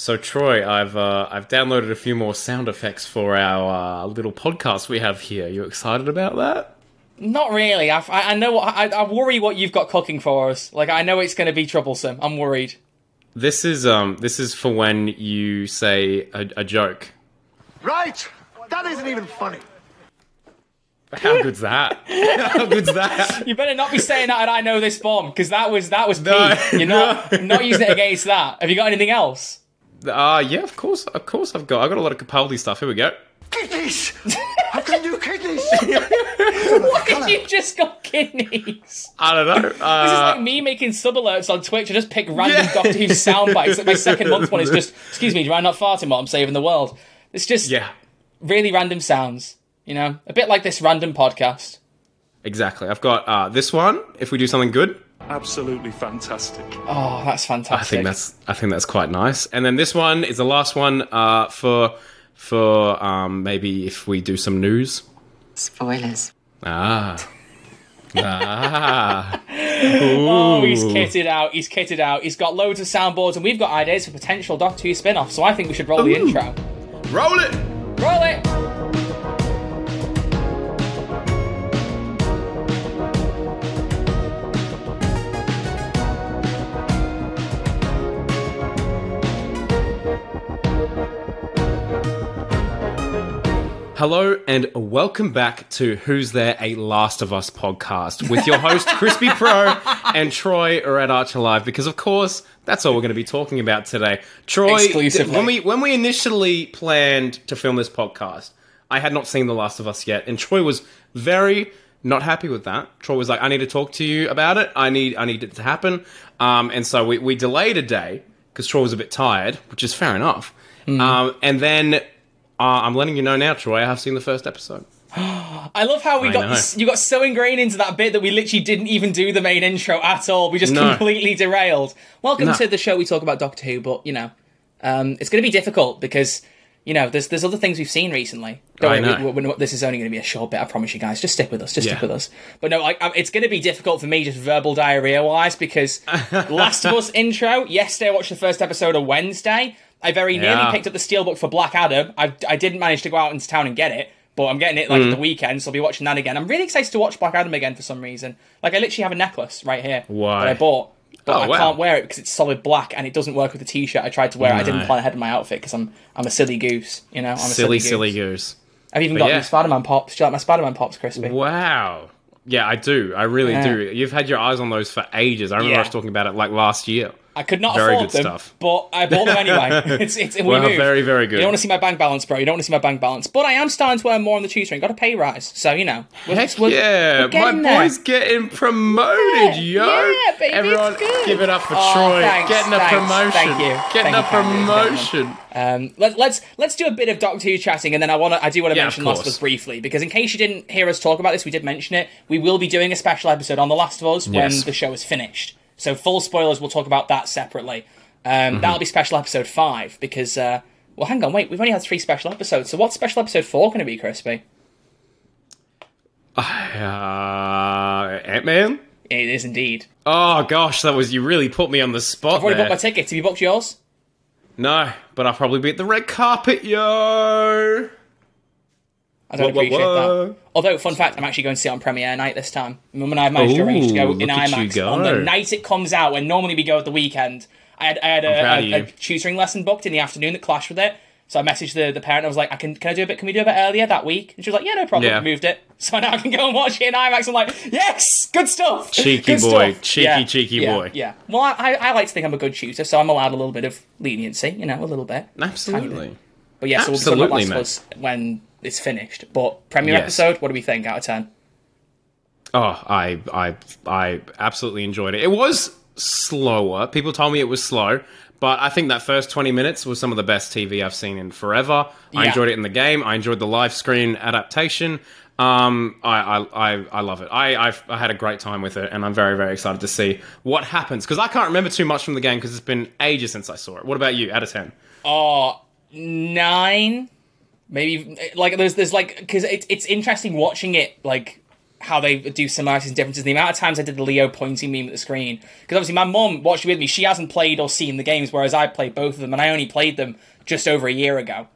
So Troy, I've uh, I've downloaded a few more sound effects for our uh, little podcast we have here. You excited about that? Not really. I, I know what I, I worry what you've got cooking for us. Like I know it's going to be troublesome. I'm worried. This is um this is for when you say a, a joke. Right! That isn't even funny. How good's that? How good's that? You better not be saying that. And I know this bomb because that was that was No, peak. You're not no. not using it against that. Have you got anything else? Uh yeah, of course, of course. I've got I've got a lot of Capaldi stuff. Here we go. Kidneys! How can you do kidneys? If you just got kidneys. I don't know. This is Uh, like me making sub alerts on Twitch. I just pick random Yeah. Doctor Who sound bites. Like my second month one is just, excuse me, do I not farting while I'm saving the world? It's just yeah, really random sounds. You know, a bit like this random podcast. exactly. I've got uh, this one. If we do something good, Absolutely fantastic. Oh, that's fantastic. I think that's I think that's quite nice. And then this one is the last one uh, for for um, maybe if we do some news. Spoilers. Ah. ah. Oh, he's kitted out. He's kitted out. He's got loads of soundboards, and we've got ideas for potential Doctor Who spin off. So I think we should roll the Ooh. intro. Roll it. Roll it! Hello and welcome back to Who's There, a Last of Us podcast with your host Crispy Pro and Troy are at Archer Live because of course that's all we're going to be talking about today. Troy, when we when we initially planned to film this podcast, I had not seen The Last of Us yet, and Troy was very not happy with that. Troy was like, "I need to talk to you about it. I need I need it to happen," um, and so we, we delayed a day because Troy was a bit tired, which is fair enough. Um, and then uh, I'm letting you know now, Troy. I have seen the first episode. I love how we I got know. you got so ingrained into that bit that we literally didn't even do the main intro at all. We just No. completely derailed. Welcome No. to the show. We talk about Doctor Who, but you know, um, it's going to be difficult because you know there's there's other things we've seen recently. Don't I worry, know. we- we- this is only going to be a short bit. I promise you guys. Just stick with us. Just stick with us. But no, like, um, it's going to be difficult for me just verbal diarrhea wise because Last of Us intro. Yesterday, I watched the first episode of Wednesday. I very nearly picked up the steelbook for Black Adam. I I didn't manage to go out into town and get it. But I'm getting it like Mm. the weekend, so I'll be watching that again. I'm really excited to watch Black Adam again for some reason. Like I literally have a necklace right here Why? that I bought, but Oh, I wow. can't wear it because it's solid black and it doesn't work with the t-shirt. I tried to wear it. I didn't plan ahead of my outfit because I'm I'm a silly goose. You know, I'm a silly, silly, silly goose. goose. I've even But got yeah. Spider-Man pops. Do you like my Spider-Man pops, Crispy? Wow. Yeah, I do. I really Yeah. do. You've had your eyes on those for ages. I remember Yeah. I was talking about it like last year. I could not Very afford them, stuff. but I bought them anyway. it's it's we Well, moved. very, very good. You don't want to see my bank balance, bro. You don't want to see my bank balance. But I am starting to earn more on the tutoring. Got a pay rise, so you know. we're- Heck we're- yeah, we're my there. boy's getting promoted, Yeah, yo! yeah, baby, Everyone, give it up for Oh, Troy thanks, getting a thanks, promotion. thank you. Getting Thank a you promotion. Um, let, let's let's do a bit of Doctor Who chatting, and then I want to I do want to Yeah, mention Last of. Us briefly because in case you didn't hear us talk about this, we did mention it. We will be doing a special episode on The Last of Us when the show is finished. So full spoilers, we'll talk about that separately. Um, Mm-hmm. That'll be special episode five because uh, well, hang on, wait, we've only had three special episodes. So what's special episode four going to be, Crispy? Uh, Ant Man. It is indeed. Oh gosh, that was you really put me on the spot I've already there. booked my tickets. Have you booked yours? no, but I'll probably be at the red carpet, yo. I don't Whoa, appreciate whoa. that. Although, fun fact, I'm actually going to see it on premiere night this time. Mum and I have managed to arrange to go in look at you IMAX on the night it comes out. When normally we go at the weekend, I had I had a, a, a tutoring lesson booked in the afternoon that clashed with it. So I messaged the, the parent. I was like, "I can can I do a bit? Can we do a bit earlier that week?" And she was like, "Yeah, no problem." Yeah. Moved it, so now I can go and watch it in IMAX. I'm like, "Yes, good stuff." Cheeky Good boy. stuff." Cheeky, cheeky yeah, boy. Yeah. Well, I, I like to think I'm a good tutor, so I'm allowed a little bit of leniency. You know, a little bit. Absolutely. But yeah, so we'll be talking about Absolutely, Last of mate. Us when it's finished. But premiere Yes. episode, what do we think out of ten? Oh, I, I, I absolutely enjoyed it. It was slower. People told me it was slow, but I think that first twenty minutes was some of the best TV I've seen in forever. I enjoyed it in the game. I enjoyed the live screen adaptation. Um, I, I, I, I love it. I, I've, I had a great time with it, and I'm very, very excited to see what happens because I can't remember too much from the game because it's been ages since I saw it. What about you? Out of ten? Oh, nine, maybe. Like there's there's like because it's it's interesting watching it like how they do similarities and differences. The amount of times I did the Leo pointing meme at the screen because obviously my mum watched it with me. She hasn't played or seen the games, whereas I played both of them, and I only played them just over a year ago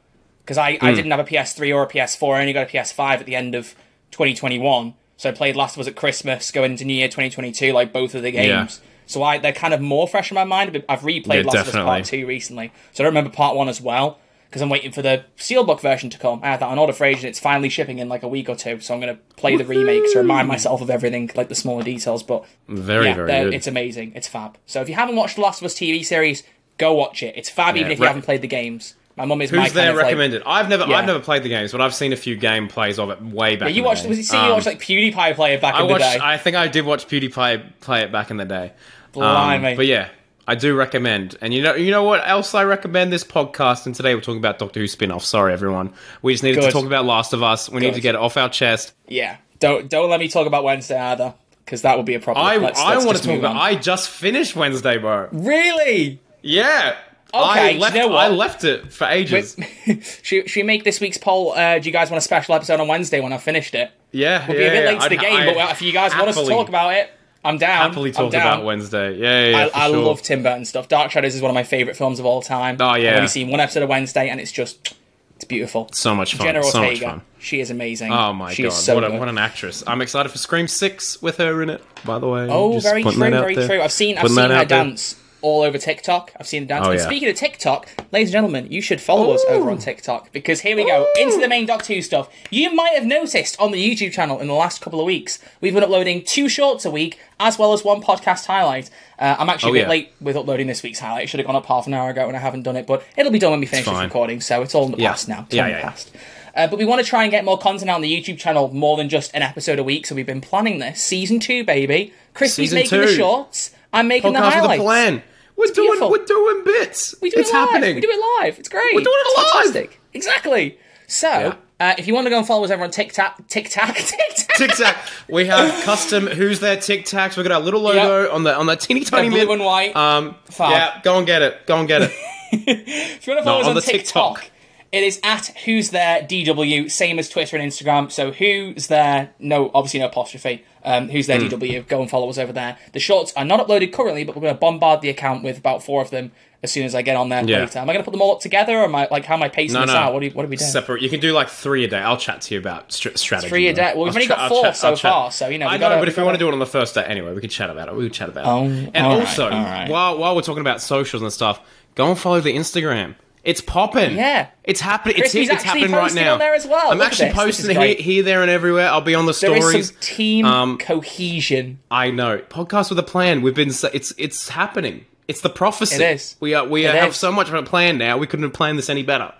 because I, I hmm. didn't have a PS3 or a PS4. I only got a PS5 at the end of 2021. So I played Last of Us at Christmas, going into New Year 2022, like both of the games. Yeah. So I they're kind of more fresh in my mind. but I've replayed Yeah, Last of Us. Part 2 recently. So I don't remember Part 1 as well because I'm waiting for the Steelbook version to come. I had that on order for ages. It's finally shipping in like a week or two. So I'm going to play the remake to remind myself of everything, like the smaller details. But Very, yeah, very good. it's amazing. It's fab. So if you haven't watched the Last of Us TV series, go watch it. It's fab even Yeah, if you haven't played the games. My mum is my Who's kind there of like- recommended? I've never, Yeah. I've never played the games, but I've seen a few gameplays of it way back. Yeah, you in the watched. day. Was it? See, you Um, watched like PewDiePie play it back I in the watched. day. I think I did watch PewDiePie play it back in the day. Um, Blimey. but yeah, I do recommend. And you know, you know what else I recommend this podcast. And today we're talking about Doctor Who spin-off. Sorry, everyone. We just needed Good. to talk about Last of Us. We need to get it off our chest. Yeah, don't don't let me talk about Wednesday either, because that would be a problem. I, Let's- I want to talk about. on. I just finished Wednesday, bro. really. Yeah. Okay, I do you left. know what? I left it for ages. should, should we make this week's poll? Uh, do you guys want a special episode on Wednesday when I've finished it? yeah, We'll yeah, be a bit yeah. late to the I'd- game, I'd but if you guys want us to talk about it, I'm down. happily I'm talk down. about Wednesday. Yeah, yeah. yeah, I, I sure. love Tim Burton stuff. Dark Shadows is one of my favorite films of all time. Oh, yeah. I've only seen one episode of Wednesday, and it's just it's beautiful. so much fun. Jenna so much fun. she is amazing. Oh my she god, so what, a, good. what an actress! I'm excited for Scream Six with her in it. By the way, Oh, Just very true, very true. I've seen I've Putting seen her dance. there. All over TikTok. I've seen dance. Oh, and yeah. speaking of TikTok, ladies and gentlemen, you should follow us over on TikTok because here we go into the main Doc Two stuff. You might have noticed on the YouTube channel in the last couple of weeks we've been uploading two shorts a week as well as one podcast highlight. Uh, I'm actually Oh, a bit yeah. late with uploading this week's highlight. It should have gone up half an hour ago and I haven't done it, but it'll be done when we finish this recording. So it's all in the Yeah. past now. It's Yeah, yeah, the yeah. past. Uh, but we want to try and get more content out on the YouTube channel, more than just an episode a week. So we've been planning this season two, baby. Crispy's Season making the shorts. I'm making the Podcast with highlights. a plan. We're doing. beautiful. We're doing bits. We do it's it live. happening. We do it live. It's great. We're doing it It's live. Fantastic. Exactly. So, uh, if you want to go and follow us over on TikTok, TikTok, TikTok, Tic Tac. We have custom. Who's there? Tic Tacs. We got our little logo Yep. on the on the teeny tiny blue mint. and white. Um. Yeah. Go and get it. Go and get it. If you want to follow No, us on on, the TikTok, TikTok. It is at Who's There DW, same as Twitter and Instagram. So Who's There, no, obviously no apostrophe. Um, Who's. There DW, go and follow us over there. The shorts are not uploaded currently, but we're going to bombard the account with about four of them as soon as I get on there Yeah. later. Am I going to put them all up together, or am I like how am I pacing No, this no. out? What do you, what are we doing? Separate. You can do like three a day. I'll chat to you about str- strategy. Three a day. Well, we've I'll only chat- got four chat- so I'll chat. far, so you know. I know, gotta, but if we want to do it on the first day, anyway, we can chat about it. We can chat about it. Oh, and right, also, all right. while while we're talking about socials and stuff, go and follow the Instagram. It's popping. Yeah. it's happening. It's, it's happening right now. on there as well. I'm Look actually this. This is posting here, great. here, there, and everywhere. I'll be on the there stories. is some team Um, cohesion. I know. Podcast with a plan. We've been. It's it's happening. It's the prophecy. It is. We are. We It have is. so much of a plan now. We couldn't have planned this any better.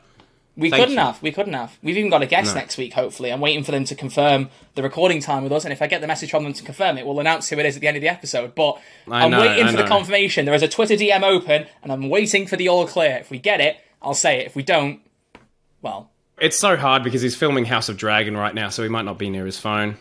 We Thank couldn't you. have. We couldn't have. We've even got a guest No. next week, hopefully. I'm waiting for them to confirm the recording time with us, and if I get the message from them to confirm it, we'll announce who it is at the end of the episode. But I I'm know, waiting I for the confirmation. There is a Twitter DM open, and I'm waiting for the all clear. If we get it, I'll say it. If we don't, well, It's so hard because he's filming House of Dragon right now, so he might not be near his phone.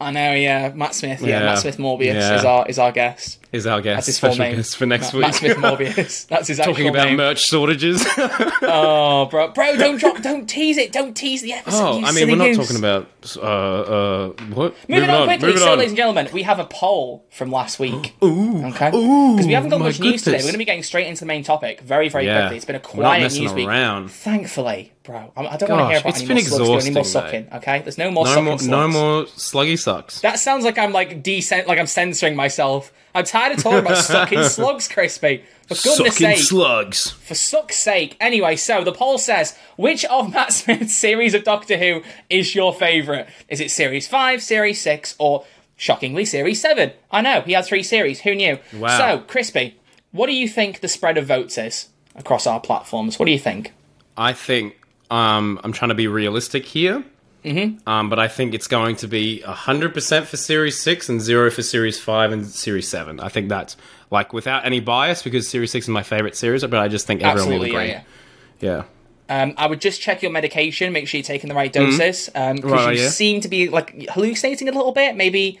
I know. Yeah, Matt Smith. Yeah, Yeah. Matt Smith Morbius Yeah. is our is our guest. Is our guest That's his special name. guest for next Matt, week? Matt Smith Morbius. That's his actual Talking about name. merch shortages. Oh, bro, bro, don't drop, don't tease it, don't tease the episode. oh, I mean, we're not goose. talking about uh uh what? Moving on, quickly, moving so on. ladies and gentlemen, we have a poll from last week. Ooh, okay, Ooh, because we haven't got much news today. We're going to be getting straight into the main topic very, very Yeah, quickly. It's been a quiet messing news week. Thankfully, bro, I don't want to hear about it's any been more slugs any more sucking. Okay, there's no more No sucking more, no more sluggy sucks. That sounds like I'm like decent, like I'm censoring myself. I'm tired of talking about sucking slugs, Crispy. For goodness Sucking sake, slugs. for suck's sake. Anyway, so the poll says, which of Matt Smith's series of Doctor Who is your favourite? Is it Series 5, Series 6, or shockingly Series 7? I know, he had three series. Who knew? Wow. So, Crispy, what do you think the spread of votes is across our platforms? What do you think? I think um, I'm trying to be realistic here. Mm-hmm. Um, but I think it's going to be 100% for Series 6 and 0 for Series 5 and Series 7. I think that's, like, without any bias, because Series 6 is my favorite series, but I just think everyone will Absolutely, agree. yeah, yeah. Yeah. Um, I would just check your medication, make sure you're taking the right doses, because Mm-hmm. Right, you yeah. seem to be like hallucinating a little bit, maybe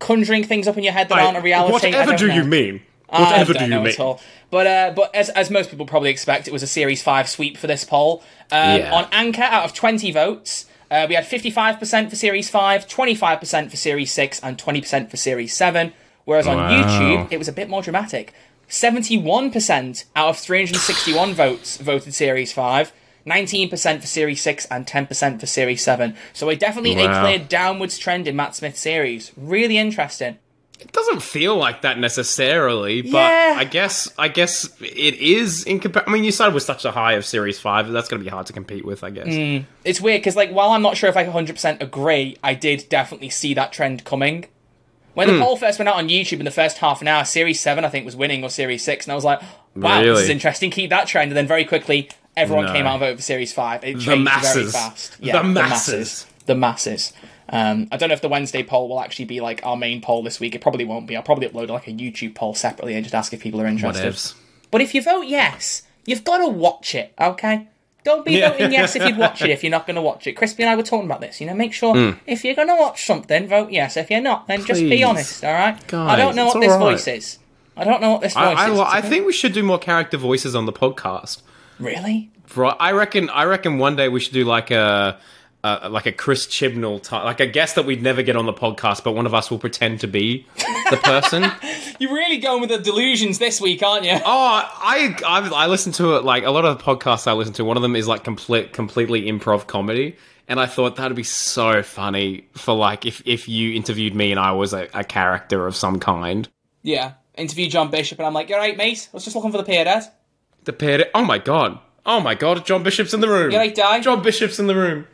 conjuring things up in your head that aren't a reality. I Whatever don't know. you mean? I Whatever don't do know you mean? at all. But uh, but as, as most people probably expect, it was a Series Five sweep for this poll. Um, Yeah. On Anchor, out of twenty votes, Uh, we had 55% for Series 5, 25% for Series 6, and 20% for Series 7. Whereas on Wow. YouTube, it was a bit more dramatic. 71% out of 361 votes voted Series 5, 19% for Series 6, and 10% for Series 7. So a definitely a clear downwards trend in Matt Smith series. Really interesting. It doesn't feel like that necessarily, but Yeah. I guess I guess it is in compa- I mean, you started with such a high of Series Five. That's going to be hard to compete with, I guess. Mm. It's weird because, like, while I'm not sure if I 100% agree, I did definitely see that trend coming. When the poll first went out on YouTube in the first half an hour, Series 7, I think, was winning, or Series 6, and I was like, wow, this is interesting, keep that trend. And then very quickly, everyone No. came out and voted for Series 5. It changed The very masses. fast. The masses. The masses. Um, I don't know if the Wednesday poll will actually be like our main poll this week. It probably won't be. I'll probably upload like a YouTube poll separately and just ask if people are interested. Whatevs. But if you vote yes, you've got to watch it, okay? Don't be Yeah. voting yes if you'd watch it if you're not going to watch it. Crispy and I were talking about this. You know, make sure if you're going to watch something, vote yes. If you're not, then just be. Honest, all right? I don't know what this all right. voice is. I don't know what this voice I, I, is. li- It's I a bit- think we should do more character voices on the podcast. really. Right, I reckon. I reckon one day we should do like a, a like a Chris Chibnall type, like a guest that we'd never get on the podcast, but one of us will pretend to be the person. You're really going with the delusions this week, aren't you? Oh, I, I I listen to it like a lot of the podcasts I listen to. One of them is like complete completely improv comedy, and I thought that'd be so funny for like if if you interviewed me and I was a, a character of some kind. Yeah. Interview John Bishop, and I'm like, "You all right, mate? I was just looking for the peer dad." The pair. Oh my god. Oh my god. John Bishop's in the room. You all right, Di? John Bishop's in the room.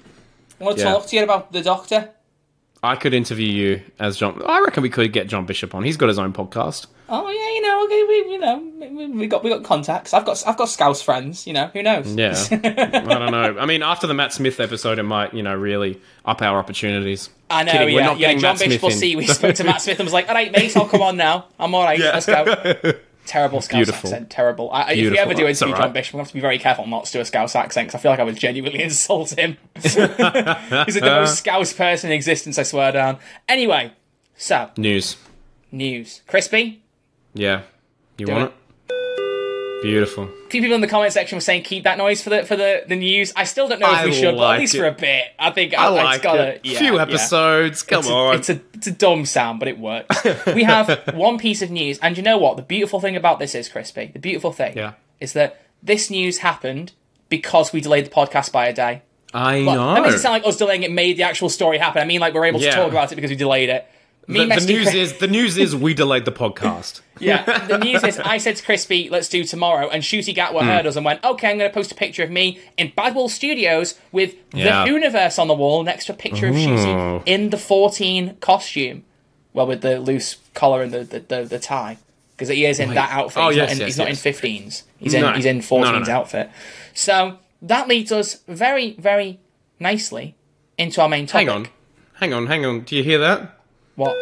Want to Yeah. talk to you about the Doctor. I could interview you as John. I reckon we could get John Bishop on. He's got his own podcast. Oh yeah, you know, okay, we, you know, we, got we got contacts. I've got I've got Scouse friends. You know, who knows? Yeah. I don't know. I mean, after the Matt Smith episode, it might, you know, really up our opportunities. I know, Kidding, we're yeah, not yeah. John Matt Bishop will see. We spoke to Matt Smith and was like, "All right, mate, I'll come on now. I'm all right. Let's go." Terrible Scouse Beautiful. accent. Terrible. I, if Beautiful. ever do interview right. John Bishop, we have to be very careful not to do a Scouse accent because I feel like I would genuinely insult him. He's like the most Scouse person in existence. I swear down. Anyway, so News. news. Crispy. Yeah. You Do want it. it? Beautiful. A few people in the comment section were saying keep that noise for the for the, the news. I still don't know if I we should, but at least it. for a bit. I think I I, like it's gotta, it. Yeah, Few yeah. episodes. Come It's a, on. it's a it's a dumb sound, but it works. we have one piece of news, and you know what? The beautiful thing about this is, Crispy. The beautiful thing Yeah. is that this news happened because we delayed the podcast by a day. I Like, know. That makes it sound like us delaying it made the actual story happen. I mean, like we're able to Yeah. talk about it because we delayed it. The, the news is the news is we delayed the podcast. yeah, the news is I said to Crispy, let's do tomorrow, and Ncuti Gatwa Hmm. heard us and went, okay, I'm going to post a picture of me in Bad Wolf Studios with Yeah. the universe on the wall next to a picture of Ncuti in the 14 costume. Well, with the loose collar and the, the, the, the tie. Because he is in that outfit. Oh, he's yes, not in, yes, he's not in 15s. He's in, he's in No, 14's no, no. outfit. So that leads us very, very nicely into our main topic. Hang on. Hang on, hang on. Do you hear that? What?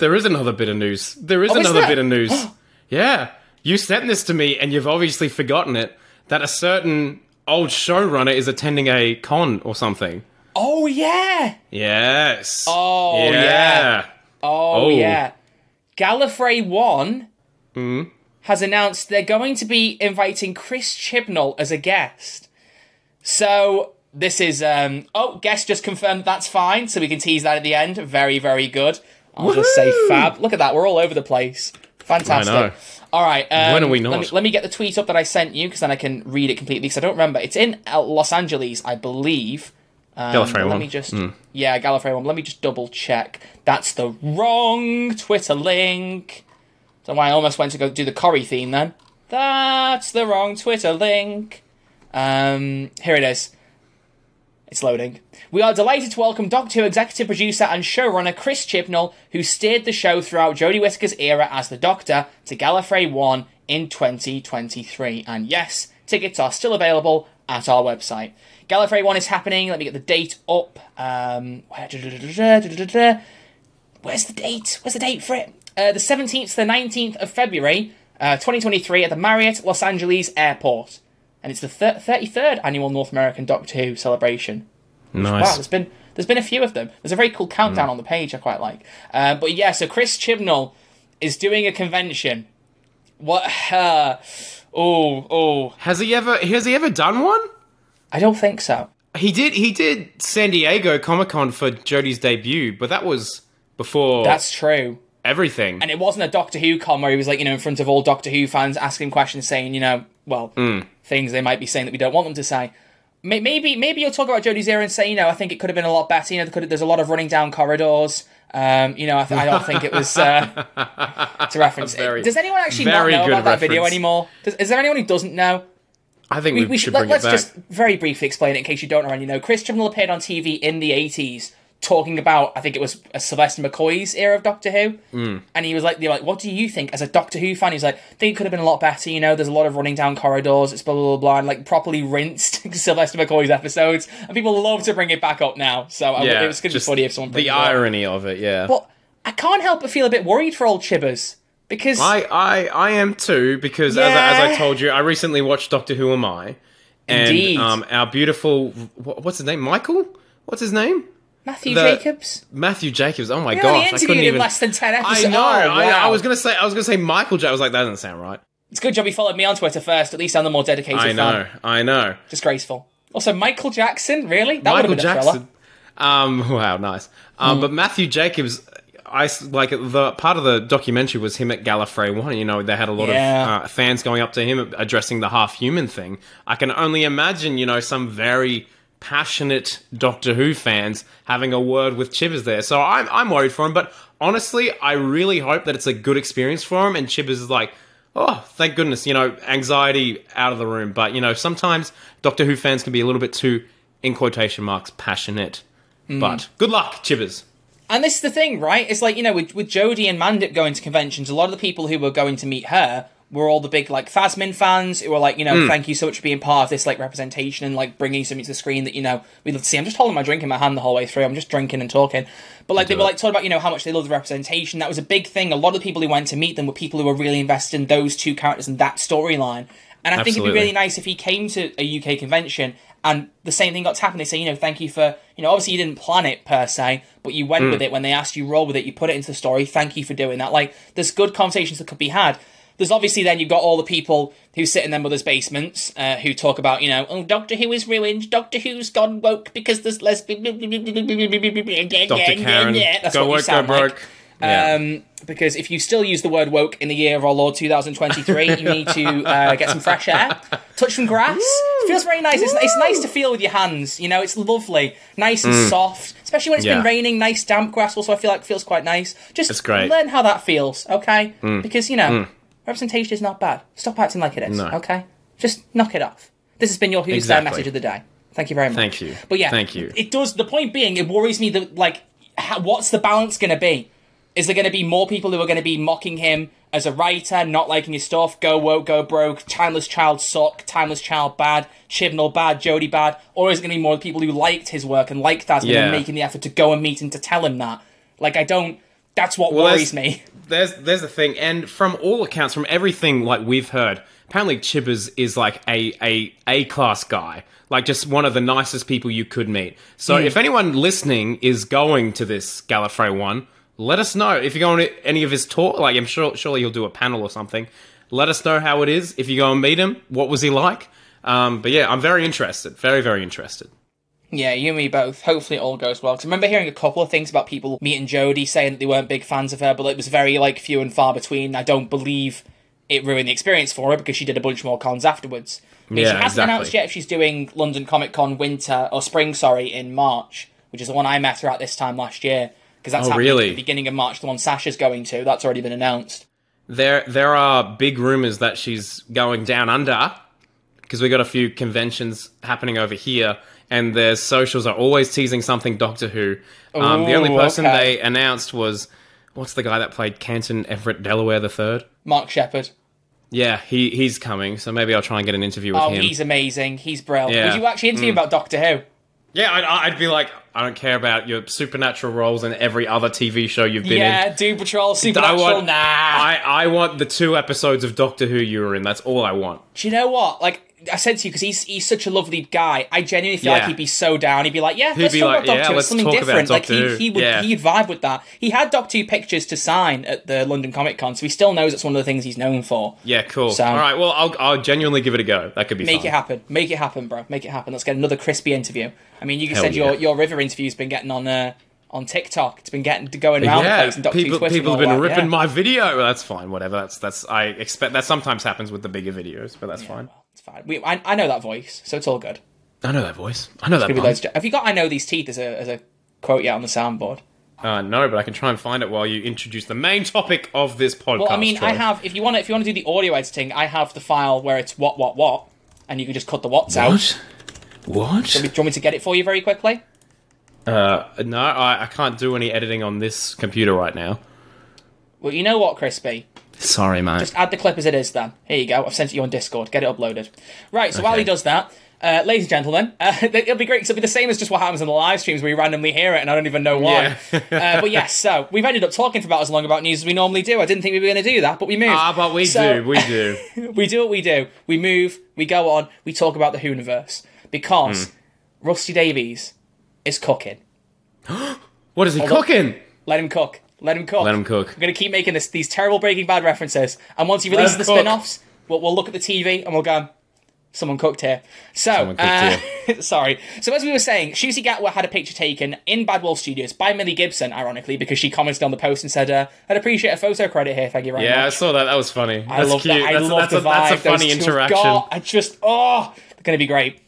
There is another bit of news. There is Oh, another there? bit of news. yeah. You sent this to me and you've obviously forgotten it that a certain old showrunner is attending a con or something. Oh, yeah. Yes. Oh, yeah. Oh, Oh. yeah. Gallifrey One Hmm? has announced they're going to be inviting Chris Chibnall as a guest. So this is um oh, guest just confirmed that's fine, so we can tease that at the end. Very, very good. I'll just say fab. Look at that, we're all over the place. Fantastic. I know. All right. Um, When are we Let me, let me get the tweet up that I sent you because then I can read it completely. Because I don't remember. It's in uh, Los Angeles, I believe. Um, Gallifrey but Let one. Me just yeah, Gallifrey one. Let me just double check. That's the wrong Twitter link. So I almost went to go do the Corrie theme then. That's the wrong Twitter link. Um, here it is. It's loading. We are delighted to welcome Doctor Who executive producer and showrunner Chris Chibnall, who steered the show throughout Jodie Whittaker's era as the Doctor, to Gallifrey 1 in 2023. And yes, tickets are still available at our website. Gallifrey 1 is happening. Let me get the date up. Um, where's the date? Where's the date for it? Uh, the 17th to the 19th of February, uh, 2023, at the Marriott Los Angeles Airport. And it's the thir- 33rd annual North American Doctor Who celebration. Nice. Wow, there's been there's been a few of them. There's a very cool countdown on the page I quite like. Uh, but yeah, so Chris Chibnall is doing a convention. What? Uh, oh, oh, Has he ever has he ever done one? I don't think so. He did. He did San Diego Comic Con for Jodie's debut, but that was before That's true. everything. And it wasn't a Doctor Who con where he was like, you know, in front of all Doctor Who fans asking questions, saying, you know, well, Mm. Things they might be saying that we don't want them to say. Maybe, maybe you'll talk about Jodie's era and say, you know, I think it could have been a lot better. You know, there could there's a lot of running down corridors. Um, you know, I, th- I don't think it was uh, to reference. Very- Does anyone actually not know about that video anymore? Does, is there anyone who doesn't know? I think we, we, we should let, us just very briefly explain it in case you don't already know. Chris Chibnall appeared on TV in the eighties talking about I think it was uh, Sylvester McCoy's era of Doctor Who, Hmm. and he was like, "They're like, what do you think as a Doctor Who fan?" He's like, "I think it could have been a lot better. You know, there's a lot of running down corridors. It's blah blah blah, blah and like properly rinsed Sylvester McCoy's episodes, and people love to bring it back up now. So I, yeah, it was going to be funny if someone the it up. irony of it. Yeah, But I can't help but feel a bit worried for old Chibbers because I, I, I am too because as, I, as I told you, I recently watched Doctor Who Am I, and Indeed. um, our beautiful wh- what's his name, Michael. What's his name? Matthew the- Jacobs. Matthew Jacobs. Oh my We gosh, I couldn't even. less than ten I know. Oh, I, I was gonna say. I was gonna say Michael. J- I was like, that doesn't sound right. It's a good job he followed me on Twitter first. At least I'm the more dedicated I fan. know. I know. Disgraceful. Also, Michael Jackson, really? That would Michael have been a thriller. Jackson. Um. Wow. Nice. Um. But Matthew Jacobs. I like the part of the documentary was him at Gallifrey One. You know, they had a lot Yeah. of uh, fans going up to him addressing the half human thing. I can only imagine, you know, some very passionate Doctor Who fans having a word with Chibbers there. So I'm I'm worried for him. But honestly, I really hope that it's a good experience for him. And Chibbers is like, oh, thank goodness, you know, anxiety out of the room. But you know, sometimes Doctor Who fans can be a little bit too, in quotation marks, passionate. Mm. But good luck, Chibbers. And this is the thing, right? It's like, you know, with, with Jodie and Mandip going to conventions, a lot of the people who were going to meet her were all the big, like, Thasmin fans who were like, you know, Hmm. thank you so much for being part of this, like, representation and, like, bringing something to the screen that, you know, we'd love to see. I'm just holding my drink in my hand the whole way through. I'm just drinking and talking. But, like, they were, it. like, talking about, you know, how much they love the representation. That was a big thing. A lot of the people who went to meet them were people who were really invested in those two characters and that storyline. And I think it'd be really nice if he came to a UK convention and the same thing got to happen. They say, you know, thank you for, you know, obviously you didn't plan it per se, but you went with it when they asked you roll with it. You put it into the story. Thank you for doing that. Like, there's good conversations that could be had. There's obviously then you've got all the people who sit in their mother's basements uh, who talk about, you know, oh, Doctor Who is ruined. Doctor Who's gone woke because there's lesbian. Dr. Karen, That's go what you work, go like. broke. Yeah. Um, because if you still use the word woke in the year of our Lord 2023, you need to uh, get some fresh air, touch some grass. It feels very nice. It's, it's nice to feel with your hands. You know, it's lovely, nice and soft, especially when it's Mm. Yeah. been raining. Nice damp grass. Also, I feel like feels quite nice. Just. Mm. learn how that feels, okay? Because you know, representation is not bad. Stop acting like it is, No. okay? Just knock it off. This has been your Who's There message of the day. Thank you very much. Thank you. But yeah, Thank you. It does. The point being, it worries me that like, how, what's the balance going to be? Is there going to be more people who are going to be mocking him as a writer, not liking his stuff, go woke, go broke, Timeless Child suck, Timeless Child bad, Chibnall bad, Jodie bad, or is it going to be more people who liked his work and liked that and Yeah. are making the effort to go and meet him to tell him that? Like, I don't. That's what Well, worries me. There's there's the thing, and from all accounts, from everything like we've heard, apparently Chibbers is like a a a class guy, like just one of the nicest people you could meet. So Hmm. if anyone listening is going to this Gallifrey one, let us know. If you're going to any of his talk, like I'm sure surely he'll do a panel or something. Let us know how it is. If you go and meet him, what was he like? Um, but yeah, I'm very interested. Very very interested. Yeah, you and me both. Hopefully it all goes well. Because I remember hearing a couple of things about people meeting Jodie saying that they weren't big fans of her, but it was very like few and far between. I don't believe it ruined the experience for her because she did a bunch more cons afterwards. I mean, Yeah, she hasn't exactly. announced yet if she's doing London Comic Con winter or spring, sorry, in March, which is the one I met her at this time last year. Because that's Oh, happening really? at the beginning of March. The one Sasha's going to. That's already been announced. There, there are big rumors that she's going down under because we got a few conventions happening over here, and their socials are always teasing something Doctor Who. Um, the only person okay. they announced was what's the guy that played Canton Everett Delaware the third. Mark Sheppard. Yeah, he he's coming, so maybe I'll try and get an interview with Oh, him. he's amazing. He's brilliant. Yeah. Would you actually interview Mm. about Doctor Who? Yeah, I'd, I'd be like, I don't care about your supernatural roles in every other TV show you've been in. Yeah, Doom Patrol, I Supernatural, want, nah. I, I want the two episodes of Doctor Who you were in. That's all I want. Do you know what? Like, I said to you because he's he's such a lovely guy. I genuinely feel Yeah. like he'd be so down. He'd be like, "Yeah, let's be talk like, about Doctor yeah. It's let's something different." Like he, he would Yeah. he'd vibe with that. He had Doctor Who pictures to sign at the London Comic Con, so he still knows it's one of the things he's known for. Yeah, cool. So- All right, well, I'll, I'll genuinely give it a go. That could be Make fun. it happen. Make it happen, bro. Make it happen. Let's get another crispy interview. I mean, you Hell said your your River interview's been getting on uh, on TikTok. It's been getting going around the Yeah, place and Doctor people, people have been that, ripping yeah. my video. Well, that's fine. Whatever. That's that's. I expect that sometimes happens with the bigger videos, but that's fine. It's fine. We, I, I know that voice, so it's all good. I know that voice. I know that. Maybe voice. have you got "I know these teeth" as a as a quote yet on the soundboard? Uh, no, but I can try and find it while you introduce the main topic of this podcast. Well, I mean, I have. If you want to, if you want to do the audio editing, I have the file where it's what what what, and you can just cut the what's out. What? What? Do you want me to get it for you very quickly? Uh, no, I, I can't do any editing on this computer right now. Well, you know what, Crispy? Sorry, mate. Just add the clip as it is. Then here you go. I've sent it you on Discord. Get it uploaded. Right. So while he does that. Uh, ladies and gentlemen, uh, it'll be great because it'll be the same as just what happens in the live streams where you randomly hear it and I don't even know why. Yeah. uh, but yes, so we've ended up talking for about as long about news as we normally do. I didn't think we were going to do that, but we move. Ah, but we So- do, we do. we do what we do. We move, we go on, we talk about the Whoniverse. Because Hmm. Rusty Davies is cooking. What is he on. cooking? Let him cook. Let him cook. Let him cook. I'm going to keep making this, these terrible Breaking Bad references. And once he releases the cook. spin offs, we'll, we'll look at the TV and we'll go, someone cooked here. So, cooked uh, sorry. So, as we were saying, Ncuti Gatwa had a picture taken in Bad Wolf Studios by Millie Gibson, ironically, because she commented on the post and said, uh, I'd appreciate a photo credit here. Thank you very Yeah, I saw that. That was funny. I That's love cute. that. I that's, love that's, the a, vibe. that's a funny interaction. God, I just oh, they're going to be great.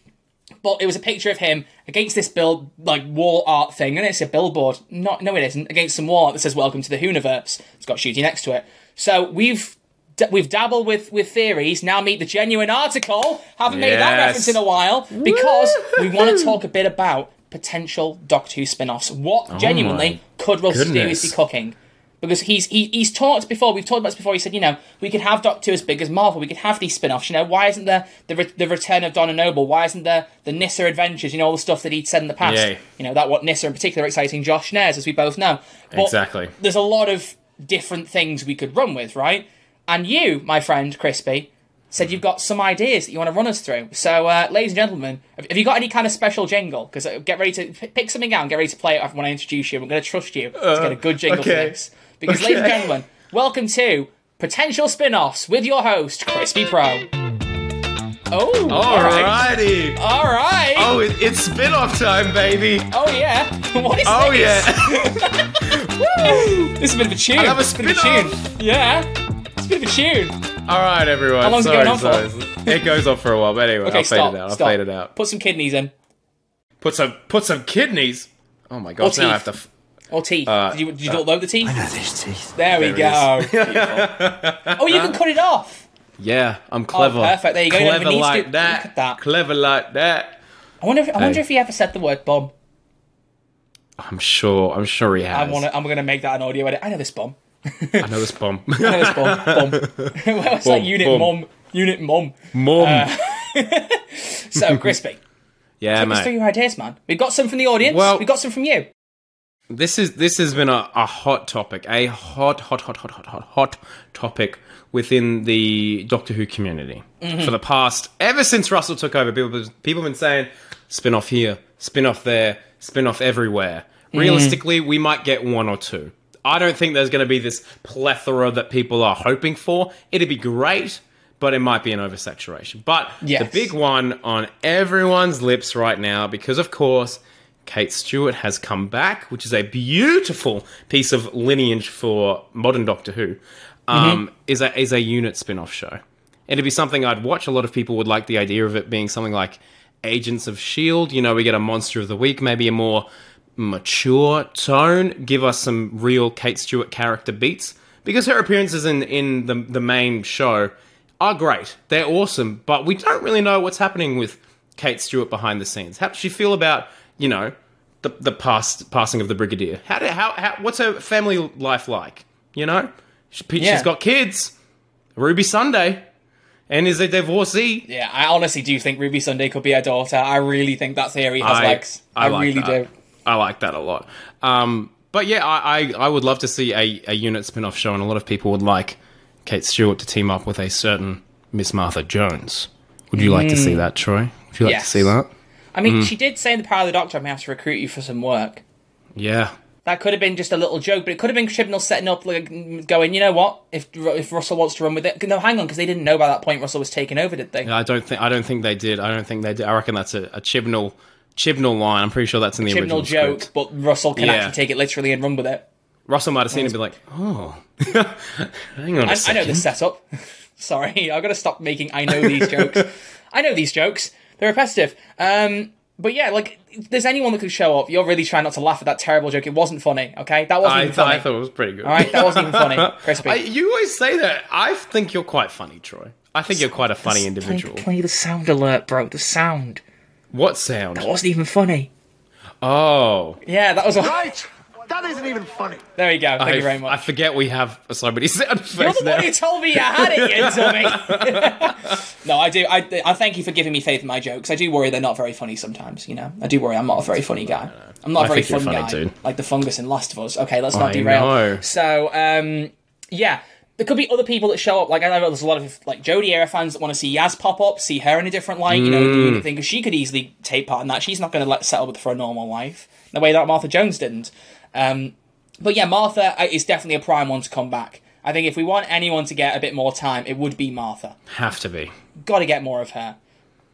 But it was a picture of him against this build like wall art thing, and it's a billboard. Not no, it isn't. Against some wall that says "Welcome to the Whoniverse." It's got shooting next to it. So we've d- we've dabbled with with theories. Now meet the genuine article. Haven't made that reference in a while because we want to talk a bit about potential Doctor Who spin-offs. What genuinely could Rusty Davies be cooking? Because he's he, he's talked before. We've talked about this before. He said, you know, we could have Doctor as big as Marvel. We could have these spin-offs. You know, why isn't there the re- the return of Donna Noble? Why isn't there the Nyssa Adventures? You know, all the stuff that he'd said in the past. Yay. You know, that what Nyssa in particular exciting Josh Snares, as we both know. But Exactly. There's a lot of different things we could run with, right? And you, my friend Crispy, said you've got some ideas that you want to run us through. So, uh, ladies and gentlemen, have you got any kind of special jingle? Because get ready to p- pick something out and get ready to play it when I introduce you. I'm going to trust you to get a good jingle for Uh, this. Because, ladies and gentlemen, welcome to Potential Spin-Offs with your host, Crispy Pro. Oh, all right. Alrighty. All right. Oh, it, it's spin-off time, baby. Oh, yeah. What is Oh this? Oh, yeah. This is a bit of a tune. love a It's bit of a spin-off. tune. Yeah. It's a bit of a tune. All right, everyone. How long's it going on for? It goes on for a while, but anyway, Okay, I'll fade it out. I'll stop. fade it out. Put some kidneys in. Put some, put some kidneys. Oh my gosh! Now I have to. F- Or teeth. Uh, did you, did you upload the teeth? I know these teeth. There we go. Oh, you can cut it off. yeah, I'm clever. Oh, perfect. There you go. Clever even need to like that. look at that. Clever like that. I wonder. If, I wonder Hey. if he ever said the word bum. I'm sure. I'm sure he has. I want to. I'm going to make that an audio edit. I know this bum. I know this bomb. I know this bum. bum. What's that Bum, unit bum. mum? Unit mum. Mum. Uh, So crispy. yeah, Take us through mate. your ideas, man. We've got some from the audience. Well- We've got some from you. This is this has been a, a hot topic, a hot, hot, hot, hot, hot, hot, hot topic within the Doctor Who community Mm-hmm. for the past ever since Russell took over. People people have been saying spin off here, spin off there, spin off everywhere. Mm-hmm. Realistically, we might get one or two. I don't think there's going to be this plethora that people are hoping for. It'd be great, but it might be an oversaturation. But Yes. the big one on everyone's lips right now, because of course, Kate Stewart has come back, which is a beautiful piece of lineage for modern Doctor Who. Um, is a is a unit spin-off show. It'd be something I'd watch. A lot of people would like the idea of it being something like Agents of Shield. You know, we get a monster of the week, maybe a more mature tone. Give us some real Kate Stewart character beats because her appearances in in the the main show are great. They're awesome, but we don't really know what's happening with Kate Stewart behind the scenes. How does she feel about you know the the past passing of the Brigadier? How do, how, how what's her family life like? You know, she, Yeah. she's got kids. Ruby Sunday, and is a divorcee. Yeah, I honestly do think Ruby Sunday could be her daughter. I really think that theory has I- legs. I, I like really that. do. I like that a lot. Um, but yeah, I, I, I would love to see a, a unit spin off show, and a lot of people would like Kate Stewart to team up with a certain Miss Martha Jones. Would you like to see that, Troy? Would you like Yes. to see that? I Mm. mean, she did say in the Power of the Doctor, I may have to recruit you for some work. Yeah. That could have been just a little joke, but it could have been Chibnall setting up, like, going, you know what? If if Russell wants to run with it, no, hang on, because they didn't know by that point Russell was taking over, did they? I don't think I don't think they did. I don't think they did. I reckon that's a, a Chibnall Chibnall line. I'm pretty sure that's in the original Chibnall joke, script. but Russell can Yeah. actually take it literally and run with it. Russell might have seen it and be like, "Oh, hang on a I, I know the setup. Sorry, I've got to stop making I know these jokes. I know these jokes. They're repetitive. Um, but yeah, like, if there's anyone that could show up. You're really trying not to laugh at that terrible joke. It wasn't funny, okay? That wasn't I, even th- funny. I thought it was pretty good. All right, that wasn't even funny. Crispy. I, you always say that. I think you're quite funny, Troy. I think you're quite a funny individual. Play, play the sound alert, bro. The sound. What sound? That wasn't even funny. Oh, Yeah, that was. A- Right? That isn't even funny. there you go. Thank I, you very much. I forget we have so many sound effects You're the now. one who told me you had it, you dummy. no, I do. I, I thank you for giving me faith in my jokes. I do worry they're not very funny sometimes. You know, I do worry I'm not a very funny guy. I'm not a I very think fun you're guy, too. like the fungus in Last of Us. Okay, let's not I derail. know. So, um, yeah. There could be other people that show up. Like I know there's a lot of like Jodie Era fans that want to see Yaz pop up, see her in a different light. You know, Mm. the thing because she could easily take part in that. She's not going to let settle with for a normal life the way that Martha Jones didn't. Um, but yeah, Martha uh, is definitely a prime one to come back. I think if we want anyone to get a bit more time, it would be Martha. Have to be. Got to get more of her.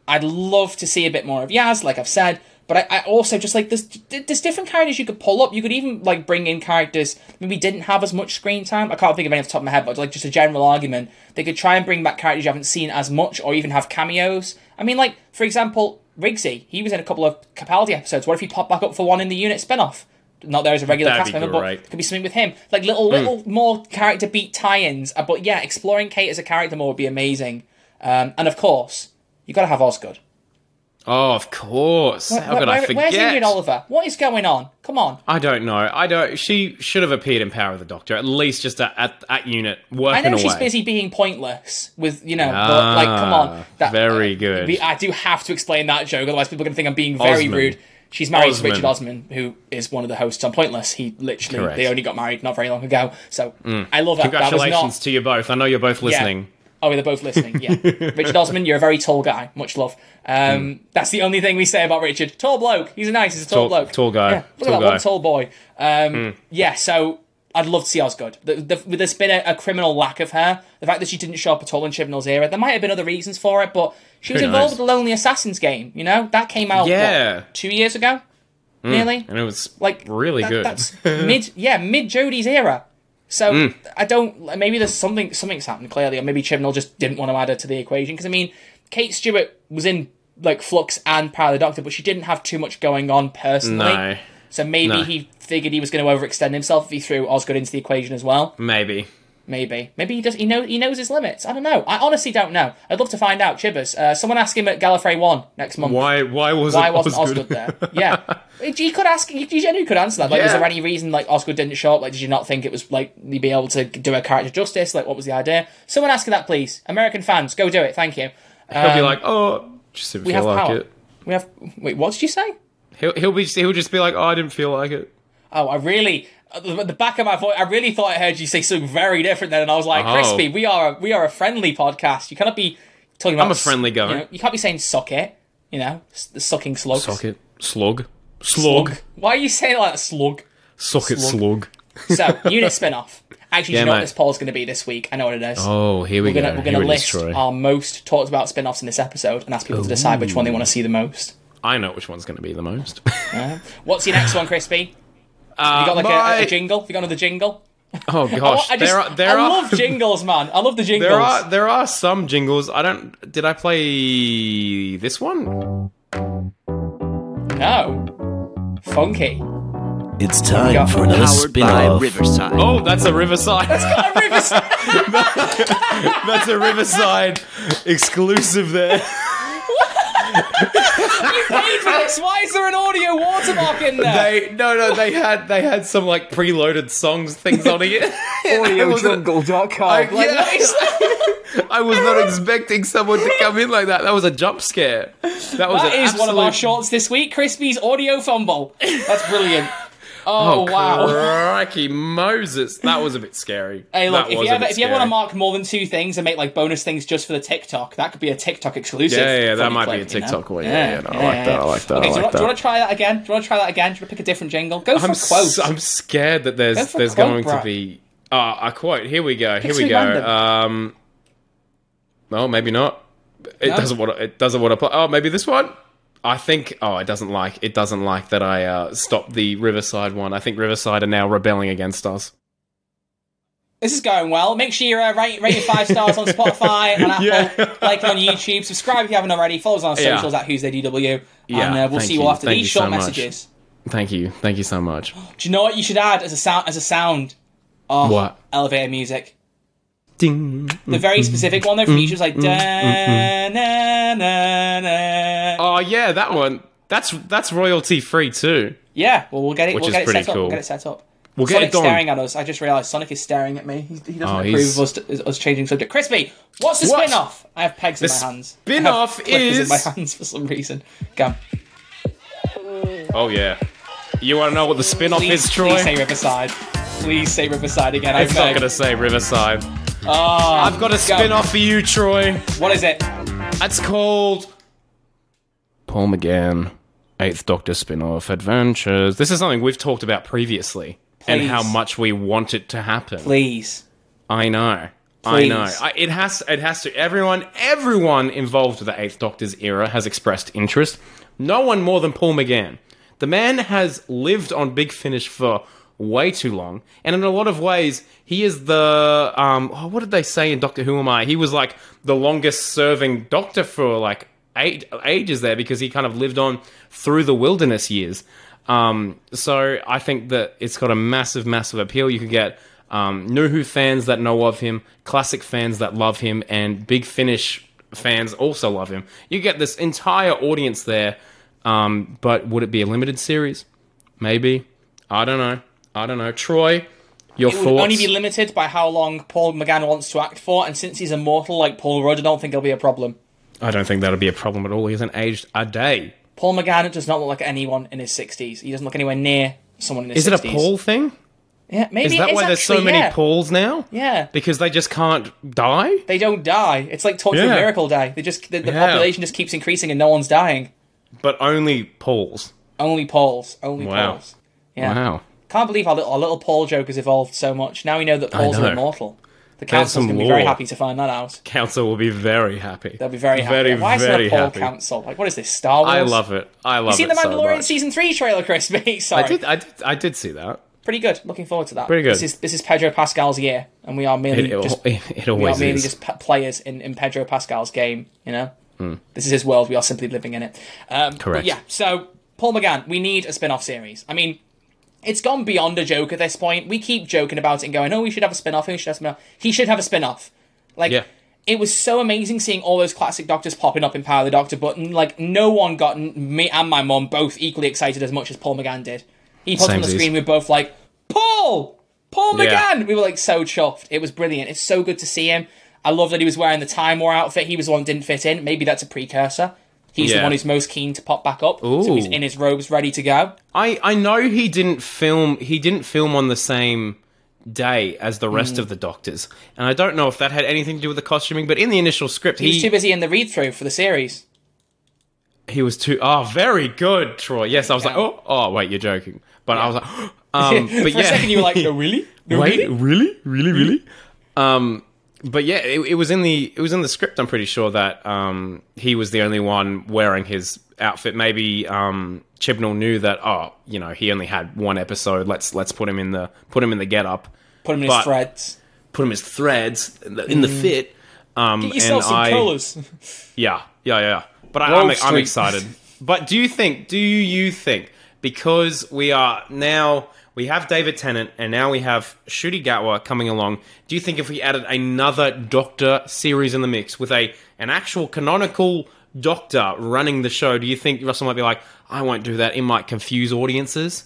I'd love to see a bit more of Yaz, like I've said. But I, I also just like there's there's different characters you could pull up. You could even like bring in characters maybe didn't have as much screen time. I can't think of any off the top of my head, but like just a general argument. They could try and bring back characters you haven't seen as much, or even have cameos. I mean, like for example, Rigsy. He was in a couple of Capaldi episodes. What if he popped back up for one in the unit spin-off? Not there as a regular That'd cast be member, but could be something with him. Like little little more character beat tie-ins. Uh, But yeah, exploring Kate as a character more would be amazing. Um, and of course, you got to have Osgood. Oh, of course. How Where- could I where- forget? Where's Ingrid Oliver? What is going on? Come on. I don't know. I don't. She should have appeared in Power of the Doctor at least just at at, at unit I working know away. she's busy being pointless with you know, but like, come on. Ah, very good. I do have to explain that joke, otherwise people are going to think I'm being very Osman. rude. She's married Osman. to Richard Osman, who is one of the hosts on Pointless. He literally Correct. Mm. they only got married not very long ago. So I love that. That Congratulations not, to you both. I know you're both listening. Oh, they're both listening. Yeah, Richard Osman, you're a very tall guy. Much love. Um, That's the only thing we say about Richard. Tall bloke. He's a nice. He's a tall. Tall- bloke. tall guy. Yeah, look Tall at that guy. One tall boy. Um, Yeah. So I'd love to see Osgood. The, the, there's been a, a criminal lack of her. The fact that she didn't show up at all in Chibnall's era. There might have been other reasons for it, but she was involved with the Lonely Assassins game. You know that came out. Yeah. what, two years ago. Nearly And it was like really that- good. That's mid, yeah, mid Jodie's era. So Mm. I don't. Maybe there's something something's happened clearly, or maybe Chibnall just didn't want to add her to the equation. Because I mean, Kate Stewart was in like Flux and Power of the Doctor, but she didn't have too much going on personally. no, So maybe No. he figured he was going to overextend himself if he threw Osgood into the equation as well. maybe. Maybe, maybe he does. He know he knows his limits. I don't know. I honestly don't know. I'd love to find out. Chibbers, uh, someone ask him at Gallifrey One next month. Why? Why wasn't? Why wasn't Osgood Osgood there? Yeah, you could ask. You genuinely could answer that. Like, was there any reason like Osgood didn't show up? Like, did you not think it was like you'd be able to do a character justice? Like, what was the idea? Someone ask that, please. American fans, go do it. Thank you. He'll be like, oh, just didn't We feel have like power. it. We have. Wait, what did you say? He'll he'll be he'll just be like, oh, I didn't feel like it. Oh, I really. At the back of my voice, I really thought I heard you say something very different then, and I was like, Oh. "Crispy, we are a, we are a friendly podcast. You cannot be talking about. I'm a friendly guy. You, know, you can't be saying suck it. You know, the sucking slugs. Socket slug slug slug. Why are you saying it like a slug? socket slug. So, unit spin off. Actually, do Yeah, you know what mate. this poll's going to be this week? I know what it is. Oh, here we we're gonna, go. we're going to it list our most talked about spin offs in this episode and ask people to decide which one they want to see the most. I know which one's going to be the most. Uh-huh. What's your next one, Crispy? You got like a, my- a um, jingle? Have you got another jingle? oh gosh, I, just, there are there I are love jingles, man. I love the jingles. there are there are some jingles. I don't. Did I play this one? No. Funky. It's time for another Powered by spin-off. Riverside. Oh, that's a Riverside. That's a Riverside. that's a Riverside exclusive there. You paid for this. Why is there an audio watermark in there? They no no they had they had some like preloaded songs things on it. AudioJungle.com. I, yeah, I was not expecting someone to come in like that. That was a jump scare. That was that an is one of our shorts this week. Crispy's audio fumble. That's brilliant. Oh, wow. Crikey Moses. That was a bit scary. Hey, look, if you ever if you ever want to mark more than two things and make like bonus things just for the TikTok, that could be a TikTok exclusive. Yeah, yeah, that might be clip, a you know? TikTok one. Yeah, yeah, no, I like that, I like that, Okay, I do, you like want, do you want to try that again? Do you want to try that again? Do you want to pick a different jingle? Go for quotes. I'm, quote. s- I'm scared that there's there's quote, going bruh. to be uh, a quote. Here we go. Here we go. random. Um, no, maybe not. It No? doesn't want to. It doesn't want to play. Oh, maybe this one. I think. Oh, it doesn't like. It doesn't like that I uh, stopped the Riverside one. I think Riverside are now rebelling against us. This is going well. Make sure you uh, rate, rate it five stars on Spotify and Apple. Yeah. Like on YouTube. Subscribe if you haven't already. Follow us on our Yeah. socials at Who's There DW. Yeah, and uh, we'll see you you. after Thank these you short so much. messages. Thank you. Thank you so much. Do you know what you should add as a sound? As a sound, oh, What? elevator music. Ding. The very specific one though from each was like da na na na. Oh yeah, that one. That's that's royalty free too. Yeah, well we'll get it. Which we'll is get it pretty set up. We'll get it set up. We'll get Sonic it done. staring at us. I just realised Sonic is staring at me. He's, he doesn't Oh, approve he's- of us, us changing subject. Crispy, what's the What? spin-off? I have pegs in The my hands. spin-off I have clippers in my hands for some reason. Go. Oh yeah. You want to know what the spin-off Please, is, Troy? please say Riverside. Please say Riverside again. it's I not beg. gonna say Riverside. Oh, I've got a go. spin-off for you, Troy. What is it? It's called Paul McGann, Eighth Doctor spin-off adventures. This is something we've talked about previously, and how much we want it to happen. Please. I know. I know. I, it has. It has to. Everyone. Everyone involved with the Eighth Doctor's era has expressed interest. No one more than Paul McGann. The man has lived on Big Finish for way too long, and in a lot of ways, he is the. Um, oh, what did they say in Doctor Who Am I? He was like the longest-serving Doctor for like ages there because he kind of lived on through the wilderness years. Um, so I think that it's got a massive, massive appeal. You could get um, New Who fans that know of him, classic fans that love him, and Big Finish fans also love him. You get this entire audience there. Um, but would it be a limited series? Maybe. I don't know. I don't know. Troy, your It would thoughts? only be limited by how long Paul McGann wants to act for, and since he's immortal like Paul Rudd, I don't think it'll be a problem. I don't think that'll be a problem at all. He hasn't aged a day. Paul McGann does not look like anyone in his 60s. He doesn't look anywhere near someone in his Is 60s. it a Paul thing? Yeah, maybe Is that why there's so many yeah. Pauls now? Yeah. Because they just can't die? They don't die. It's like Torchwood Yeah. Miracle Day. They just the, the Yeah. population just keeps increasing and no one's dying. But only Pauls. Only Pauls. Only Wow. Pauls. Yeah. Wow. Can't believe our little, our little Paul joke has evolved so much. Now we know that Pauls know. are immortal. The council's going to be very happy to find that out. Council will be very happy. They'll be very happy. Very, Why is very there a happy. Council? Like, what is this, Star Wars? I love it. I love it. You seen it the Mandalorian much. season three trailer, Crispy? Sorry. I did, I did. I did see that. Pretty good. Looking forward to that. Pretty good. This is this is Pedro Pascal's year, and we are merely It, it, just it we are merely is. just p- players in, in Pedro Pascal's game. You know, Hmm. this is his world. We are simply living in it. Um, Correct. yeah. So Paul McGann, we need a spin-off series. I mean, it's gone beyond a joke at this point. We keep joking about it and going, "Oh, we should have a spin-off. We should have a spin-off." He should have a spin-off. Like. Yeah. It was so amazing seeing all those classic doctors popping up in Power of the Doctor, but like no one got me and my mum both equally excited as much as Paul McGann did. He popped on the screen, we were both like, Paul! Paul Yeah. McGann! We were like so chuffed. It was brilliant. It's so good to see him. I love that he was wearing the Time War outfit. He was the one that didn't fit in. Maybe that's a precursor. He's the one who's most keen to pop back up. So he's in his robes ready to go. I I know he didn't film. He didn't film on the same day as the rest of the doctors, and I don't know if that had anything to do with the costuming. But in the initial script, He was too busy in the read through for the series. he was too. Oh, very good, Troy. Yes, I was like, oh, oh, wait, you're joking. But I was like, um, but for yeah. a second you were like, no, really? No, Wait, really? really, really, really? Um, but yeah, it, it was in the it was in the script. I'm pretty sure that um, he was the only one wearing his outfit. Maybe um, Chibnall knew that. Oh, you know, he only had one episode. Let's let's put him in the put him in the get up. Put him in his threads. Put him as threads in the, in the fit. Um, Get yourself some I, colours. Yeah, yeah, yeah. But I, I'm, I'm excited. But do you think? Do you think because we are now we have David Tennant and now we have Ncuti Gatwa coming along? Do you think if we added another Doctor series in the mix with a an actual canonical Doctor running the show, do you think Russell might be like, I won't do that. It might confuse audiences.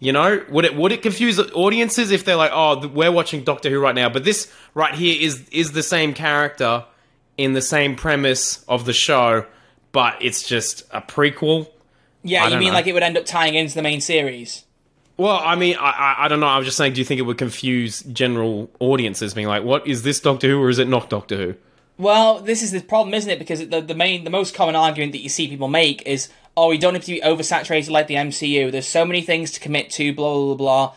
You know, would it would it confuse audiences if they're like, oh, we're watching Doctor Who right now, but this right here is is the same character in the same premise of the show, but it's just a prequel. Yeah, you mean know. like it would end up tying into the main series? Well, I mean, I, I I don't know. I was just saying, do you think it would confuse general audiences, being like, "What is this Doctor Who, or is it not Doctor Who?" Well, this is the problem, isn't it? Because the the main, the most common argument that you see people make is, "Oh, we don't have to be oversaturated like the MCU. There's so many things to commit to." Blah blah blah. blah.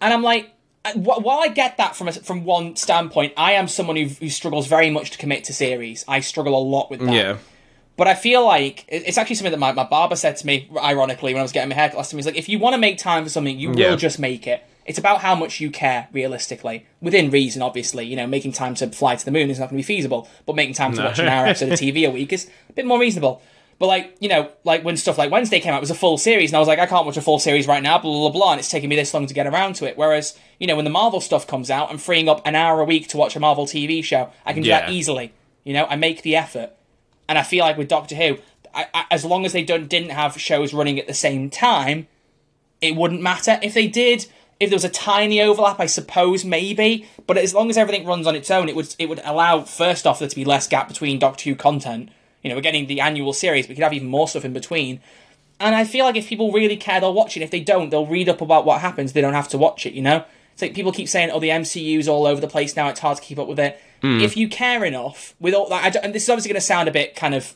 And I'm like, uh, while I get that from a, from one standpoint, I am someone who, who struggles very much to commit to series. I struggle a lot with that. Yeah, But I feel like it's actually something that my, my barber said to me, ironically, when I was getting my haircut last time. He's like, if you want to make time for something, you Yeah. will just make it. It's about how much you care, realistically. Within reason, obviously. You know, making time to fly to the moon is not going to be feasible, but making time to No. watch an hour episode of TV a week is a bit more reasonable. But, like, you know, like when stuff like Wednesday came out, it was a full series, and I was like, I can't watch a full series right now, blah, blah, blah, and it's taking me this long to get around to it. Whereas, you know, when the Marvel stuff comes out, I'm freeing up an hour a week to watch a Marvel TV show. I can do that easily. You know, I make the effort. And I feel like with Doctor Who, I, I, as long as they don't didn't have shows running at the same time, it wouldn't matter. If they did, if there was a tiny overlap, I suppose maybe. But as long as everything runs on its own, it would it would allow first off there to be less gap between Doctor Who content. You know, we're getting the annual series, we could have even more stuff in between. And I feel like if people really care, they'll watch it. If they don't, they'll read up about what happens. They don't have to watch it. You know, it's like people keep saying, "Oh, the MCU's all over the place now. It's hard to keep up with it." Hmm. If you care enough, with all that, I don't- and this is obviously going to sound a bit kind of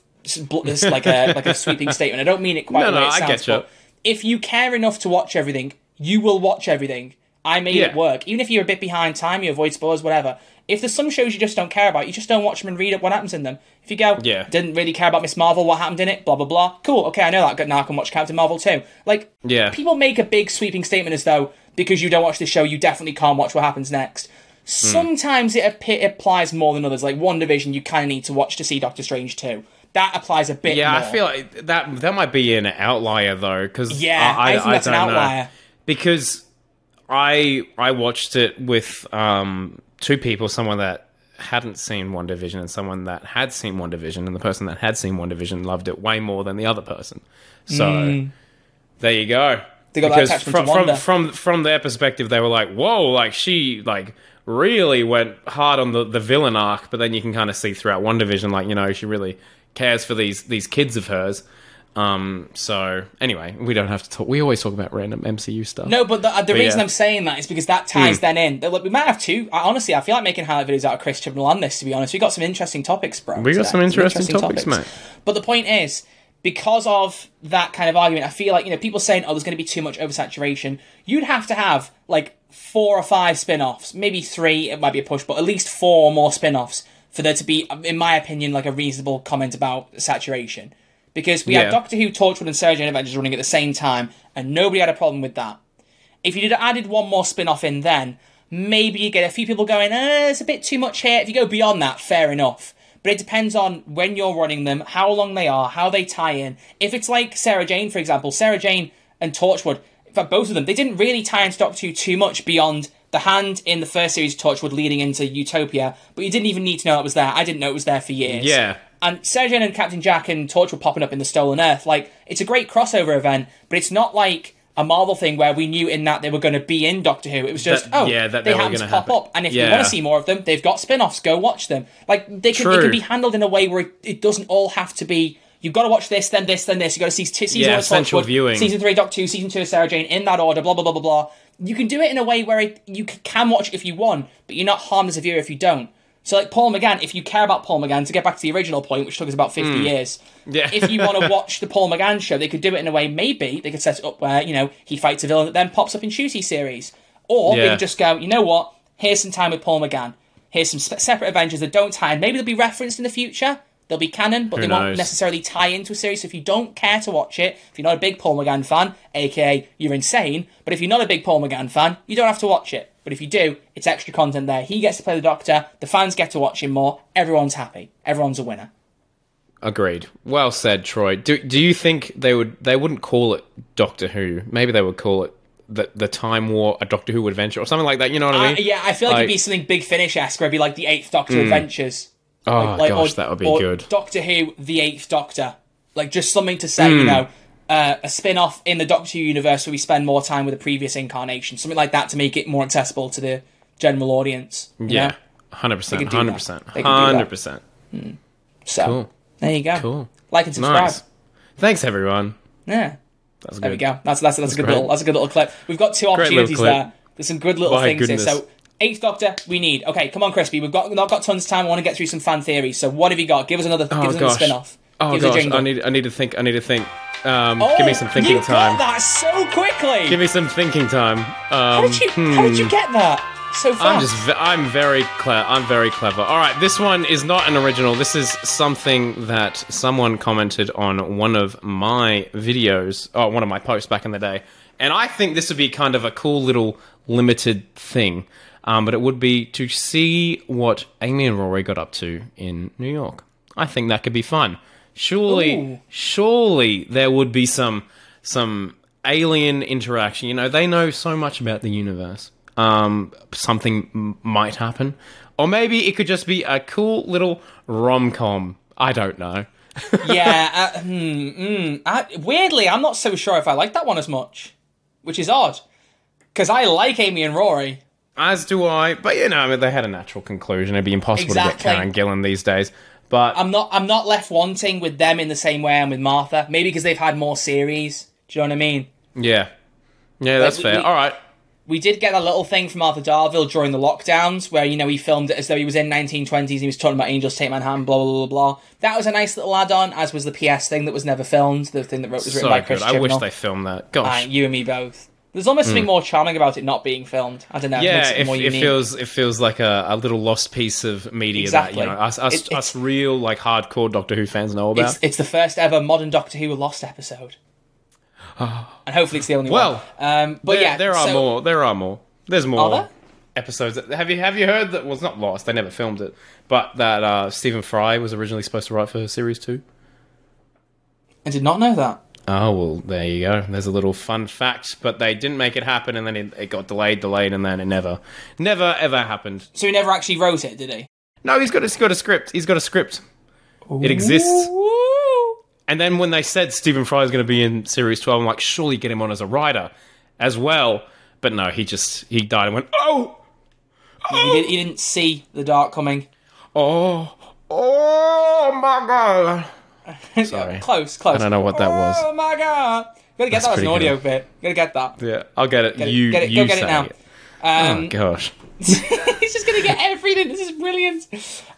this like a like a sweeping statement. I don't mean it quite No, the way no, it I sounds. get you. but if you care enough to watch everything, you will watch everything. I made Yeah. it work. Even if you're a bit behind time, you avoid spoilers, whatever. If there's some shows you just don't care about, you just don't watch them and read up what happens in them. If you go, Yeah. didn't really care about Miss Marvel, what happened in it, blah blah blah. Cool, okay, I know that. Good, Now I can watch Captain Marvel too. Like, Yeah. people make a big sweeping statement as though because you don't watch this show, you definitely can't watch what happens next. Sometimes it, ap- it applies more than others. Like WandaVision, you kind of need to watch to see Doctor Strange too. That applies a bit. yeah. more. I feel like that that might be an outlier though, because Yeah, I, think that's an don't know. outlier. because I I watched it with um, two people, someone that hadn't seen WandaVision and someone that had seen WandaVision, and the person that had seen WandaVision loved it way more than the other person. So there you go. They got that because attachment from, to from from from their perspective, they were like, "Whoa!" Like she like really went hard on the the villain arc, but then you can kind of see throughout WandaVision, like you know, she really cares for these these kids of hers. Um. So anyway, we don't have to talk. We always talk about random MCU stuff. No, but the, uh, the But reason yeah. I'm saying that is because that ties Hmm. then in. Look, we might have two. I, honestly, I feel like making highlight videos out of Chris Chibnall on this. To be honest, we got some interesting topics, bro. We got today. some interesting topics, mate. But the point is, because of that kind of argument, I feel like you know people saying, "Oh, there's going to be too much oversaturation." You'd have to have like four or five spin-offs, maybe three. It might be a push, but at least four or more spin-offs for there to be, in my opinion, like a reasonable comment about saturation. Because we Yeah. had Doctor Who, Torchwood, and Sarah Jane Adventures running at the same time, and nobody had a problem with that. If you'd added one more spin off in then, maybe you get a few people going, eh, it's a bit too much here. If you go beyond that, fair enough. But it depends on when you're running them, how long they are, how they tie in. If it's like Sarah Jane, for example, Sarah Jane and Torchwood, in fact, both of them, they didn't really tie into Doctor Who too much beyond the hand in the first series of Torchwood leading into Utopia, but you didn't even need to know it was there. I didn't know it was there for years. Yeah. And Sarah Jane and Captain Jack and Torchwood popping up in the Stolen Earth. Like, it's a great crossover event, but it's not like a Marvel thing where we knew in that they were going to be in Doctor Who. It was just, That- oh, yeah, that they they happen to pop happen. up. And if you want to see more of them, they've got spin offs. Go watch them. Like, they can, it can be handled in a way where it, it doesn't all have to be. You've got to watch this, then this, then this. You've got to see t- season Yeah, one of essential Torchwood, viewing. season three Doctor Who, season two of Sarah Jane, in that order, blah, blah, blah, blah, blah. You can do it in a way where it, you can watch if you want, but you're not harmed as a viewer if you don't. So, like Paul McGann, if you care about Paul McGann, to get back to the original point, which took us about 50 years, Hmm. Yeah. if you want to watch the Paul McGann show, they could do it in a way, maybe they could set it up where, you know, he fights a villain that then pops up in Ncuti series. Or they Yeah. could just go, you know what, here's some time with Paul McGann. Here's some separate Avengers that don't tie in. Maybe they'll be referenced in the future. They'll be canon, but Who they won't necessarily tie into a series. So if you don't care to watch it, if you're not a big Paul McGann fan, aka you're insane, but if you're not a big Paul McGann fan, you don't have to watch it. But if you do, it's extra content there. He gets to play the Doctor, the fans get to watch him more, everyone's happy. Everyone's a winner. Agreed. Well said, Troy. Do do you think they would they wouldn't call it Doctor Who? Maybe they would call it the the Time War, a Doctor Who adventure, or something like that. You know what I Uh, mean? yeah, I feel like, Like- it'd be something Big Finish esque, where it'd be like the Eighth Doctor Adventures. Oh like, gosh, or- that would be or good. Doctor Who, the Eighth Doctor, like just something to say, Hmm. you know, uh, a spin-off in the Doctor Who universe where we spend more time with the previous incarnation, something like that to make it more accessible to the general audience. yeah, hundred percent, They could do hundred percent, They could do that. hundred percent. So Cool. there you go. Cool. Like and subscribe. Nice. Thanks, everyone. Yeah. That's good. There we go. That's that's that's, a good great. little that's a good little clip. We've got two opportunities there. There's some good little My things goodness. here. So Eighth Doctor, we need. Okay, come on, Crispy. We've got we've not got tons of time. I want to get through some fan theories. So what have you got? Give us another. Oh give us another gosh. spin off. Oh give us a gosh. I need I need to think. I need to think. Um, Oh, give me some thinking you time. Got that so quickly. Give me some thinking time. Um, how did you How did you get that so fast? I'm just I'm very clever. I'm very clever. All right, this one is not an original. This is something that someone commented on one of my videos, or one of my posts back in the day, and I think this would be kind of a cool little limited thing. Um, but it would be to see what Amy and Rory got up to in New York. I think that could be fun. Surely, Ooh. surely there would be some some alien interaction. You know, they know so much about the universe. Um, something m- might happen, or maybe it could just be a cool little rom com. I don't know. yeah. Uh, hmm. I, weirdly, I'm not so sure if I like that one as much, which is odd because I like Amy and Rory. As do I, but you know, I mean, they had a natural conclusion. It'd be impossible to get Karen Gillan these days. But I'm not. I'm not left wanting with them in the same way I'm with Martha. Maybe because they've had more series. Do you know what I mean? yeah, yeah, that's we- fair. we- All right. We did get a little thing from Arthur Darvill during the lockdowns where, you know, he filmed it as though he was in 1920s. He was talking about Angels Take Manhattan, blah, blah, blah, blah. That was a nice little add on, as was the PS thing that was never filmed, the thing that wrote, was written So by good. Chris I wish they filmed that. Gosh. Aye, you and me both. There's almost something more charming about it not being filmed. I don't know. it yeah, makes it, it, it feels it feels like a, a little lost piece of media Exactly. that you know us us, It- us real like hardcore Doctor Who fans know about. It's, it's the first ever modern Doctor Who Lost episode. and hopefully it's the only Well, one. Um, but there, yeah, there are so- more. There are more. There's more there? episodes. Have you have you heard that? Well, it's not lost. They never filmed it, but that uh, Stephen Fry was originally supposed to write for series two. I did not know that. Oh well, there you go. There's a little fun fact, but they didn't make it happen, and then it, it got delayed, delayed, and then it never, never ever happened. So he never actually wrote it, did he? No, he's got he's got a script. He's got a script. It exists. And then when they said Stephen Fry is going to be in series twelve, I'm like, surely get him on as a writer as well. But no, he just he died and went, oh, He, did, he didn't see the dark coming. oh, oh my god. Sorry. Close, close. I don't know what that was. Oh my god! Gotta get That's that as an audio good. bit. Gotta get that. Yeah, I'll get it. Get it, you get it, you go get it now. Um, oh gosh. He's just gonna get everything. This is brilliant.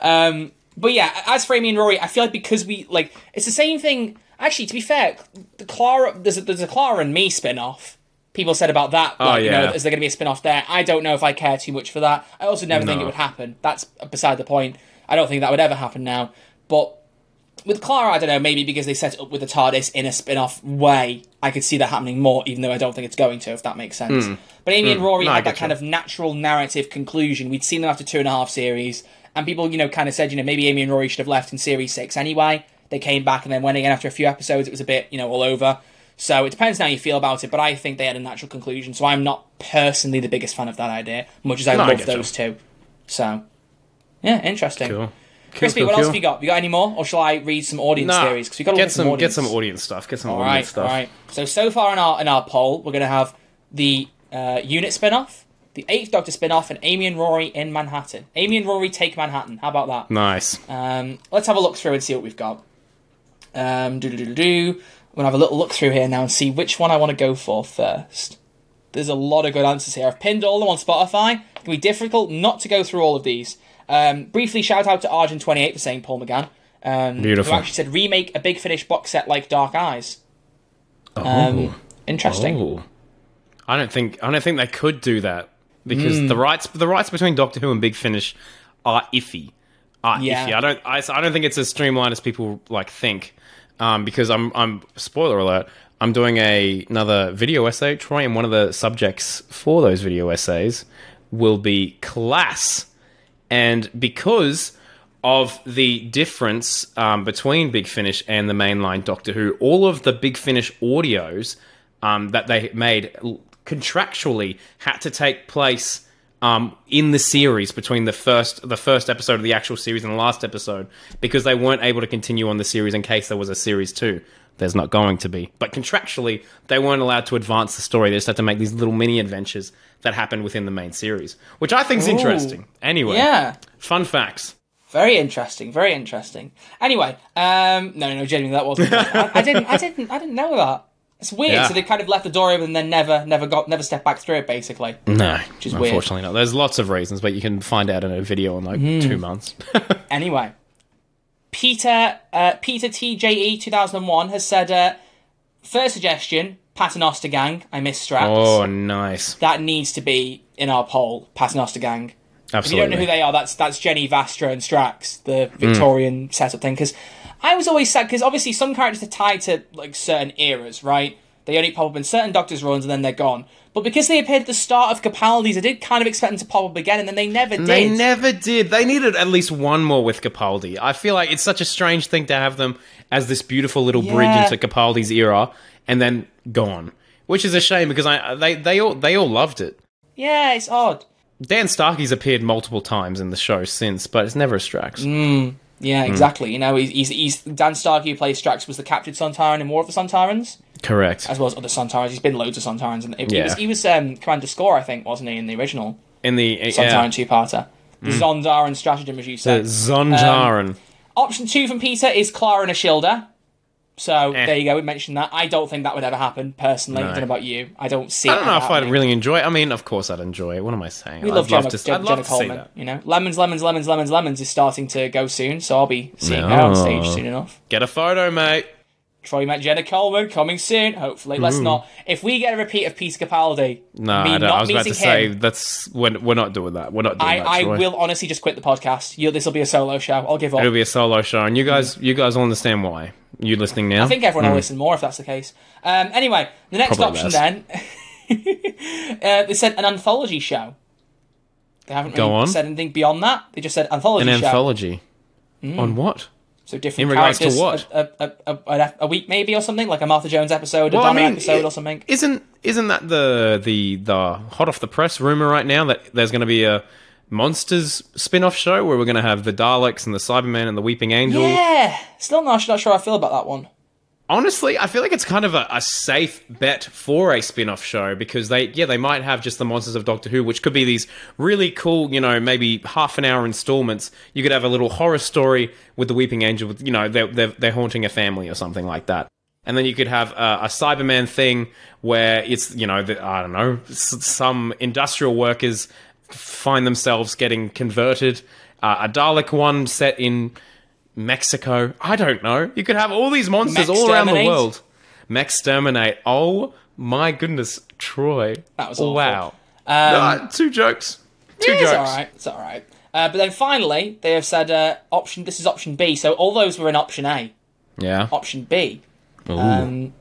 Um, but yeah, as for Amy and Rory, I feel like because we like, it's the same thing. Actually, to be fair, the Clara there's a, there's a Clara and me spin off. People said about that. Oh, Like, you know, yeah. is there going to be a spin off there? I don't know if I care too much for that. I also never think it would happen. That's beside the point. I don't think that would ever happen now. But with Clara, I don't know, maybe because they set it up with the TARDIS in a spin off way, I could see that happening more, even though I don't think it's going to, if that makes sense. But Amy and Rory Hmm. No, had that kind you. of natural narrative conclusion. We'd seen them after two and a half series, and people, you know, kind of said, you know, maybe Amy and Rory should have left in series six anyway. They came back and then went again after a few episodes. It was a bit, you know, all over. So it depends how you feel about it, but I think they had a natural conclusion. So I'm not personally the biggest fan of that idea, much as I No, I love you. those two. So, yeah, interesting. Cool. Crispy, Cool, what cool, else have you got? Have you got any more, or shall I read some audience Nah, theories? Because we got to get some some audience. get some audience stuff. Get some All audience right, stuff. all right. So so far in our in our poll, we're going to have the uh, unit spin-off, the Eighth Doctor spin-off, and Amy and Rory in Manhattan. Amy and Rory take Manhattan. How about that? Nice. Um, let's have a look through and see what we've got. Um, do do do do. I'm gonna have a little look through here now and see which one I want to go for first. There's a lot of good answers here. I've pinned all of them on Spotify. It can be difficult not to go through all of these. Um, briefly, shout out to Argent28 for saying Paul McGann. Um, Beautiful. Who actually said remake a Big Finish box set like Dark Eyes. Um, interesting. Oh. I don't think I don't think they could do that because Hmm. the rights the rights between Doctor Who and Big Finish are iffy. Are Yeah. iffy. I don't I, I don't think it's as streamlined as people like think. Um, because I'm I'm spoiler alert. I'm doing a another video essay, Troy, and one of the subjects for those video essays will be class. And because of the difference um, between Big Finish and the mainline Doctor Who, all of the Big Finish audios um, that they made contractually had to take place um, in the series between the first the first episode of the actual series and the last episode because they weren't able to continue on the series in case there was a series two. There's not going to be, but contractually they weren't allowed to advance the story. They just had to make these little mini adventures that happened within the main series, which I think is interesting. Anyway, Yeah. fun facts. Very interesting. Very interesting. Anyway, um, no, no, genuinely, that wasn't. I, I didn't. I didn't. I didn't know that. It's weird. Yeah. So they kind of left the door open and then never, never got, never stepped back through it. Basically, No, which is weird. unfortunately not. There's lots of reasons, but you can find out in a video in like Hmm. two months. Anyway, Peter uh, Peter TJE two thousand and one has said uh, first suggestion Paternoster Gang. I miss Strax. oh, nice. That needs to be in our poll. Paternoster Gang. If you don't know who they are, that's that's Jenny Vastra and Strax, the Victorian setup thing. Because I was always sad because obviously some characters are tied to like certain eras, right? They only pop up in certain Doctor's runs and then they're gone. But because they appeared at the start of Capaldi's, I did kind of expect them to pop up again, and then they never did. They never did. They needed at least one more with Capaldi. I feel like it's such a strange thing to have them as this beautiful little bridge into Capaldi's era and then gone, which is a shame because I they they all they all loved it. yeah, it's odd. Dan Starkey's appeared multiple times in the show since, but it's never a Strax. Mm. Yeah, hmm. exactly. You know, he's, he's, he's Dan Starkey who plays Strax was the captured Sontaran in War of the Sun Sontarans, Correct. as well as other Sun Sontarans. He's been loads of Sontarans, and he Yeah. was he was um, Commander Skorr, I think, wasn't he, in the original In the Sontaran yeah, two-parter. Hmm. The Zondaran stratagem, as you the said. Zonjaran. Um, option two from Peter is Clara and Ashildr. So Eh. there you go. We mentioned that. I don't think that would ever happen personally. I don't know about you. I don't see. I don't know if I'd really enjoy it. I mean, of course I'd enjoy it. What am I saying? We I'd love Jenna, to. Jenna, I'd love Jenna to see Coleman. You know, lemons, lemons, lemons, lemons, lemons is starting to go soon, so I'll be seeing her on stage soon enough. Get a photo, mate. Troy met Jenna Coleman coming soon. Hopefully, let's not. If we get a repeat of Peter Capaldi, No, me I, I was about to meeting say that's we're, we're not doing that. We're not doing I, that. I Troy. will honestly just quit the podcast. You, this will be a solo show. I'll give up. It'll be a solo show, and you guys, you guys will understand why. You listening now? I think everyone will listen more if that's the case. Um, anyway, the next Probably option then, uh, they said an anthology show. They haven't really on. said anything beyond that. They just said anthology an show. anthology Mm. on what? So different In regards to what? A, a, a, a, week maybe or something, like a Martha Jones episode, a Well, I mean, episode it- or something. Isn't isn't that the the the hot off the press rumor right now that there's going to be a monsters spin-off show where we're going to have the Daleks and the Cybermen and the Weeping Angel? Yeah, still not, not sure how I feel about that one. Honestly, I feel like it's kind of a, a safe bet for a spin-off show because they yeah, they might have just the monsters of Doctor Who, which could be these really cool, you know, maybe half an hour installments. You could have a little horror story with the Weeping Angel with, you know, they're they're, they're haunting a family or something like that. And then you could have a, a Cyberman thing where it's, you know, the, I don't know, some industrial workers find themselves getting converted. Uh, a Dalek one set in Mexico. I don't know. You could have all these monsters all around the world. Mexterminate. Oh my goodness, Troy. That was awful. wow. Uh, two jokes. Two Yeah, jokes. It's all right. It's all right. Uh, but then finally, they have said uh, option. This is option B. So all those were in option A. Yeah. Option B. Um,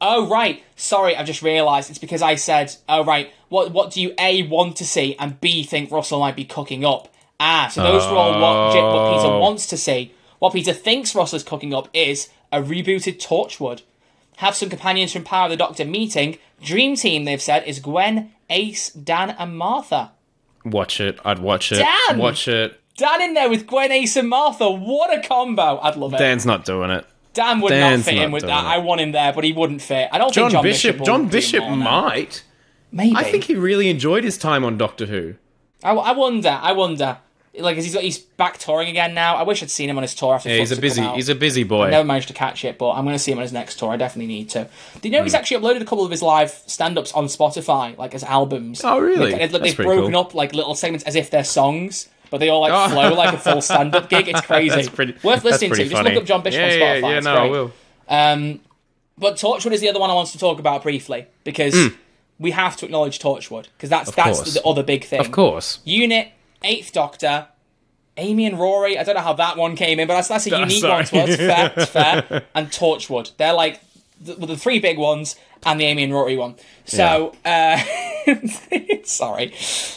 oh right. Sorry, I've just realised it's because I said, "Oh right, what what do you A want to see and B think Russell might be cooking up?" Ah, so those were all what, what Peter Oh. wants to see. What Peter thinks Russell's cooking up is a rebooted Torchwood. Have some companions from Power of the Doctor meeting. Dream Team, they've said, is Gwen, Ace, Dan, and Martha. Watch it. I'd watch it. Dan! Watch it. Dan in there with Gwen, Ace, and Martha. What a combo! I'd love it. Dan's not doing it. Dan would Dan's not fit not in with that. it. I want him there, but he wouldn't fit. I don't John, think John Bishop. Bishop. John Bishop now. might. Maybe. I think he really enjoyed his time on Doctor Who. I, I wonder. I wonder. Like, he's he's back touring again now. I wish I'd seen him on his tour after. Yeah, he's a busy. He's a busy boy. Never managed to catch it, but I'm going to see him on his next tour. I definitely need to. Do you know he's Hmm. actually uploaded a couple of his live stand-ups on Spotify, like as albums? Oh, really? Like, That's they've broken cool. up like little segments as if they're songs, but they all like Oh. flow like a full stand-up gig. It's crazy. That's pretty. Worth that's listening to. pretty Just look up John Bishop yeah, on Spotify. Yeah, It's no, I great. will. Um, but Torchwood is the other one I want to talk about briefly because we have to acknowledge Torchwood because that's that's Hmm. course. the other big thing. Of course. Unit Eighth Doctor, Amy and Rory. I don't know how that one came in, but that's that's a Oh, unique sorry. one to us. Fair, fair. And Torchwood, they're like the, the three big ones and the Amy and Rory one. So, uh, sorry.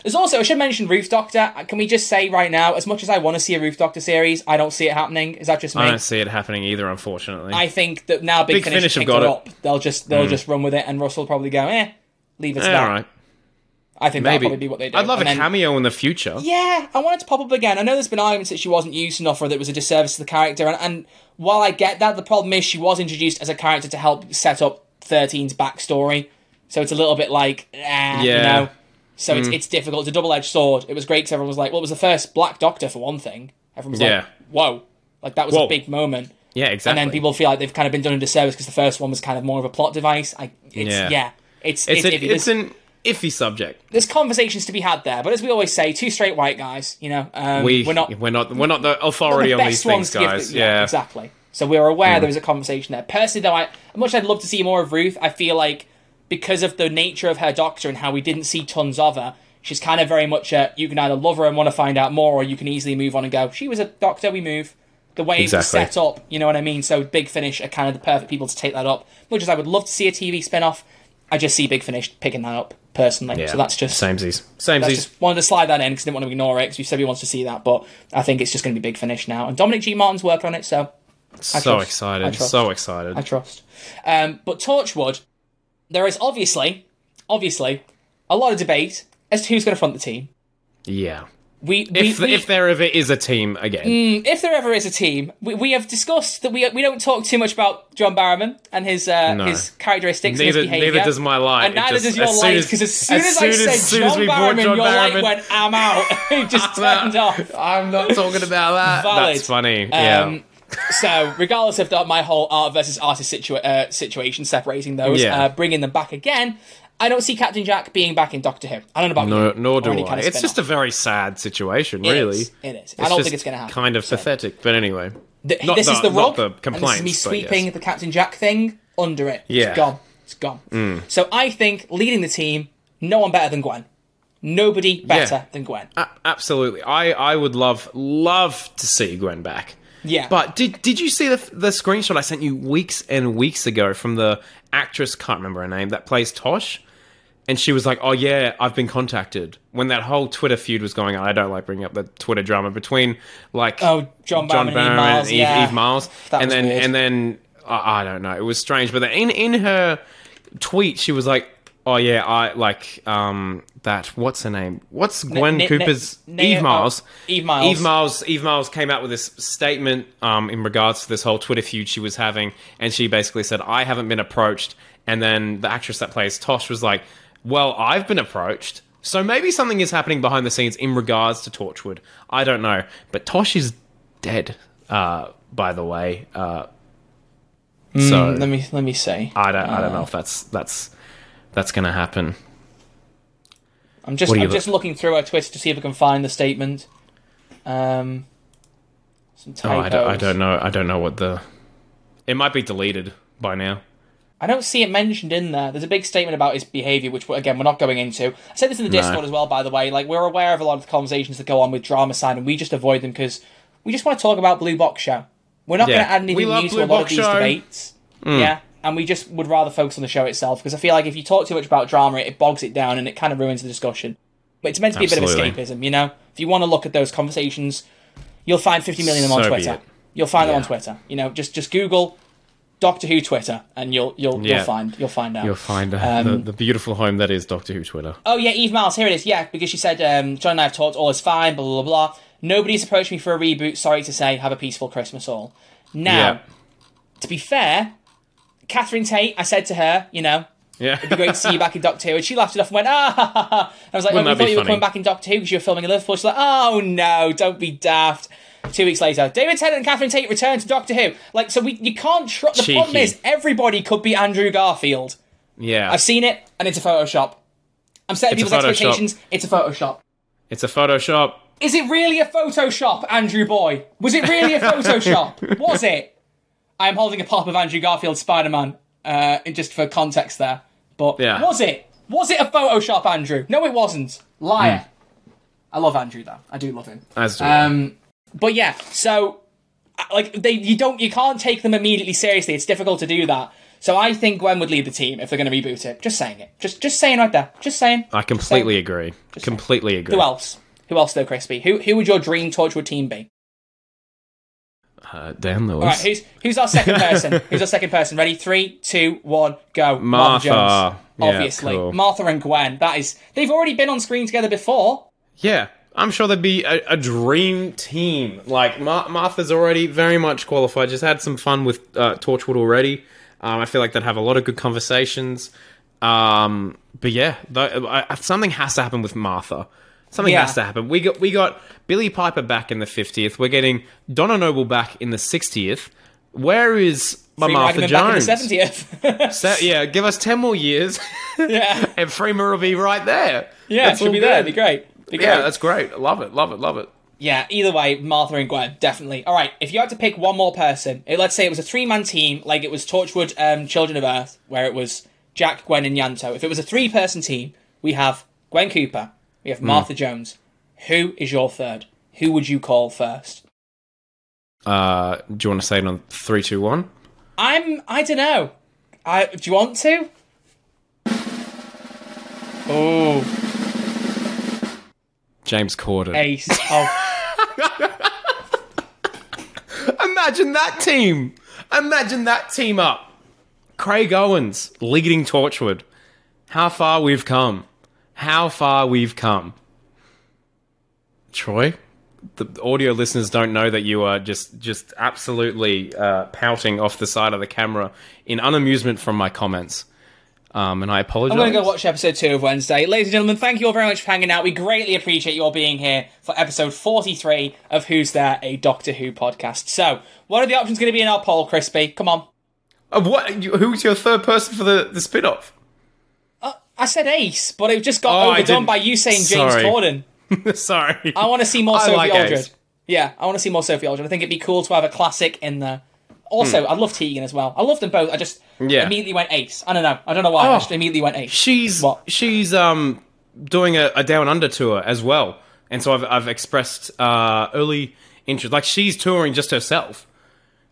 There's also I should mention Ruth Doctor. Can we just say right now, as much as I want to see a Ruth Doctor series, I don't see it happening. Is that just me? I don't see it happening either, unfortunately. I think that now Big, Big Finish, Finish have got it. up. They'll just they'll just run with it, and Russell will probably go, eh, leave it to Yeah, that. all right. I think that'll probably be what they do. I'd love And a then- cameo in the future. Yeah, I want it to pop up again. I know there's been arguments that she wasn't used enough or that it was a disservice to the character, and, and while I get that, the problem is she was introduced as a character to help set up 13's backstory. So it's a little bit like, ah, you know. So it's it's difficult. It's a double edged sword. It was great because everyone was like, well, it was the first Black Doctor for one thing. Everyone was Yeah. like, whoa, like that was Whoa. a big moment. Yeah, exactly. and then people feel like they've kind of been done a disservice because the first one was kind of more of a plot device. I, it's, yeah. Yeah. it's it's, it's, a, iffy. it's an iffy subject. there's conversations to be had there, but as we always say, two straight white guys, you know, um, We we're not we're not we're not the not authority the on these things, guys. the- yeah. exactly. So we were aware there was a conversation there. Personally, though, I much I'd love to see more of Ruth, I feel like because of the nature of her doctor and how we didn't see tons of her, she's kind of very much a you can either love her and want to find out more, or you can easily move on and go. She was a doctor, we move. The way Exactly. set up, you know what I mean. So Big Finish are kind of the perfect people to take that up. Much as I would love to see a TV spin off, I just see Big Finish picking that up personally. Yeah. So that's just samesies. that's Samesies. just wanted to slide that in because didn't want to ignore it because we said we wanted to see that, but I think it's just going to be Big Finish now. And Dominic G. Martin's working on it, so so trust. Excited. So excited. I trust. Um, but Torchwood, there is obviously, obviously, a lot of debate as to who's going to front the team. yeah. We, we, If we- if there ever is a team again. if there ever is a team, we, we have discussed that we we don't talk too much about John Barrowman and his uh, No. his characteristics Neither, and his behavior. neither does my life. and neither just- does your as light, because as soon as, soon I said as John Barrowman, John your light went, I'm out. it just turned off. I'm not talking about that. Valid. That's funny. yeah. Um, so, regardless of the, my whole art versus artist situa- uh, situation, separating those, Yeah. uh, bringing them back again, I don't see Captain Jack being back in Doctor Who. I don't know about No, you, nor do I. kind of it's just a very sad situation, It really. is, It is. I don't think it's going to happen. Kind of So, pathetic, but anyway. th- not this the- is the rub. the this is me sweeping yes. the Captain Jack thing under it. Yeah. Mm. It's gone. It's gone. So I think leading the team, no one better than Gwen. Nobody better Yeah. than Gwen. A- absolutely. I, I would love love to see Gwen back. Yeah. But did did you see the the screenshot I sent you weeks and weeks ago from the actress can't remember her name that plays Tosh? And she was like, "Oh yeah, I've been contacted." When that whole Twitter feud was going on, I don't like bringing up the Twitter drama between like Oh, John Barrowman and Eve Miles, Eve, yeah. Eve Miles, That and then weird. and then I I don't know, it was strange. But then in in her tweet, she was like, "Oh yeah, I like um that. What's her name? What's Gwen N- N- Cooper's N- Eve oh, Miles? Eve Miles. Eve Miles. Eve Miles came out with this statement um, in regards to this whole Twitter feud she was having, and she basically said, "I haven't been approached." And then the actress that plays Tosh was like, "Well, I've been approached." So maybe something is happening behind the scenes in regards to Torchwood. I don't know, but Tosh is dead. Uh, by the way, uh, so Let me let me see. I don't. I don't know if that's that's that's gonna happen. I'm just What do you I'm just looking through her Twitter to see if I can find the statement. Um, some Oh, I don't, I don't know. I don't know what the. It might be deleted by now. I don't see it mentioned in there. There's a big statement about his behaviour, which again we're not going into. I said this in the Discord as well, by the way. Like we're aware of a lot of the conversations that go on with drama side, and we just avoid them because we just want to talk about Blue Box Show. We're not Yeah. going to add anything love new to a lot of Box these Show. Mm. debates. Yeah, and we just would rather focus on the show itself because I feel like if you talk too much about drama, it bogs it down and it kind of ruins the discussion. But it's meant to be a bit of escapism, you know. If you want to look at those conversations, you'll find 50 million of them on So be Twitter. You'll find them on Twitter. You know, just just Google Doctor Who Twitter, and you'll you'll Yeah. you'll find you'll find out. You'll find uh, Um, the, the beautiful home that is Doctor Who Twitter. Oh yeah, Eve Miles, here it is. Yeah, because she said um, John and I have talked, all is fine, blah blah blah. Nobody's approached me for a reboot. Sorry to say, have a peaceful Christmas all. Now, Yeah. to be fair, Catherine Tate, I said to her, you know, Yeah. it'd be great to see you back in Doctor Who, and she laughed it off and went, ah. ha, ha, ha. I was like, oh, Wouldn't we thought you were coming back in Doctor Who because you were filming in Liverpool. She's like, oh no, don't be daft. Two weeks later, David Tennant and Catherine Tate return to Doctor Who. Like, so we you can't trust. The problem is, everybody could be Andrew Garfield. Yeah. I've seen it, and it's a Photoshop. I'm setting It's a people's Photoshop. expectations. It's a Photoshop. It's a Photoshop. Is it really a Photoshop, Andrew Boy? Was it really a Photoshop? Was it? I'm holding a pop of Andrew Garfield's Spider-Man, uh, and just for context there. But Yeah. was it? Was it a Photoshop, Andrew? No, it wasn't. Liar. I love Andrew though. I do love him. As do I. Um, but yeah, so uh, like they, you don't, you can't take them immediately seriously. It's difficult to do that. So I think Gwen would lead the team if they're going to reboot it. Just saying it. Just, just saying right there. Just saying. I completely agree. Completely agree. Who else? Who else though, Crispy? Who, who would your dream Torchwood team be? Uh, Dan Lewis. All right, who's who's our second person? who's our second person? Ready? Three, two, one, go. Martha. Jones. Yeah, Obviously, cool. Martha and Gwen. That is. They've already been on screen together before. Yeah, I'm sure there'd be a, a dream team. Like Mar- Martha's already very much qualified. Just had some fun with uh, Torchwood already. Um, I feel like they'd have a lot of good conversations. Um, but yeah, th- I, something has to happen with Martha. Something Yeah. has to happen. We got we got Billie Piper back in the 50th. We're getting Donna Noble back in the 60th. Where is my Free Martha Ragman back in the Jones? seventieth. So, yeah, give us ten more years, yeah, and Freema will be right there. yeah, That's should all be there. It'd be great. Yeah, that's great. Love it. Love it. Love it. Yeah, either way, Martha and Gwen, definitely. All right, if you had to pick one more person, let's say it was a three man team, like it was Torchwood um, Children of Earth, where it was Jack, Gwen, and Ianto. If it was a three person team, we have Gwen Cooper, we have Martha Jones. Who is your third? Who would you call first? Uh, do you want to say it on three, two, one? I'm. I don't know. I do you want to? Oh, James Corden. ace. Oh, Imagine that team. Imagine that team up. Craig Owens leading Torchwood. How far we've come. How far we've come. Troy, the audio listeners don't know that you are just just absolutely uh, pouting off the side of the camera in unamusement from my comments. Um, and I apologize. I'm going to go watch episode two of Wednesday. Ladies and gentlemen, thank you all very much for hanging out. We greatly appreciate you all being here for episode 43 of Who's There, a Doctor Who podcast. So, what are the options going to be in our poll, Crispy? Come on. Uh, what? you- Who's your third person for the, the spin off? I said Ace, but it just got Oh, overdone by you saying James Sorry. Corden. Sorry. I want to see more I Sophie like Aldred. Yeah, I want to see more Sophie Aldred. I think it'd be cool to have a classic in there. Also, I love Tegan as well. I love them both. I just Hmm. Yeah. immediately went Ace. I don't know. I don't know why. I Oh. just immediately went Ace. She's What? she's um doing a, a down under tour as well, and so I've I've expressed uh early interest. Like she's touring just herself,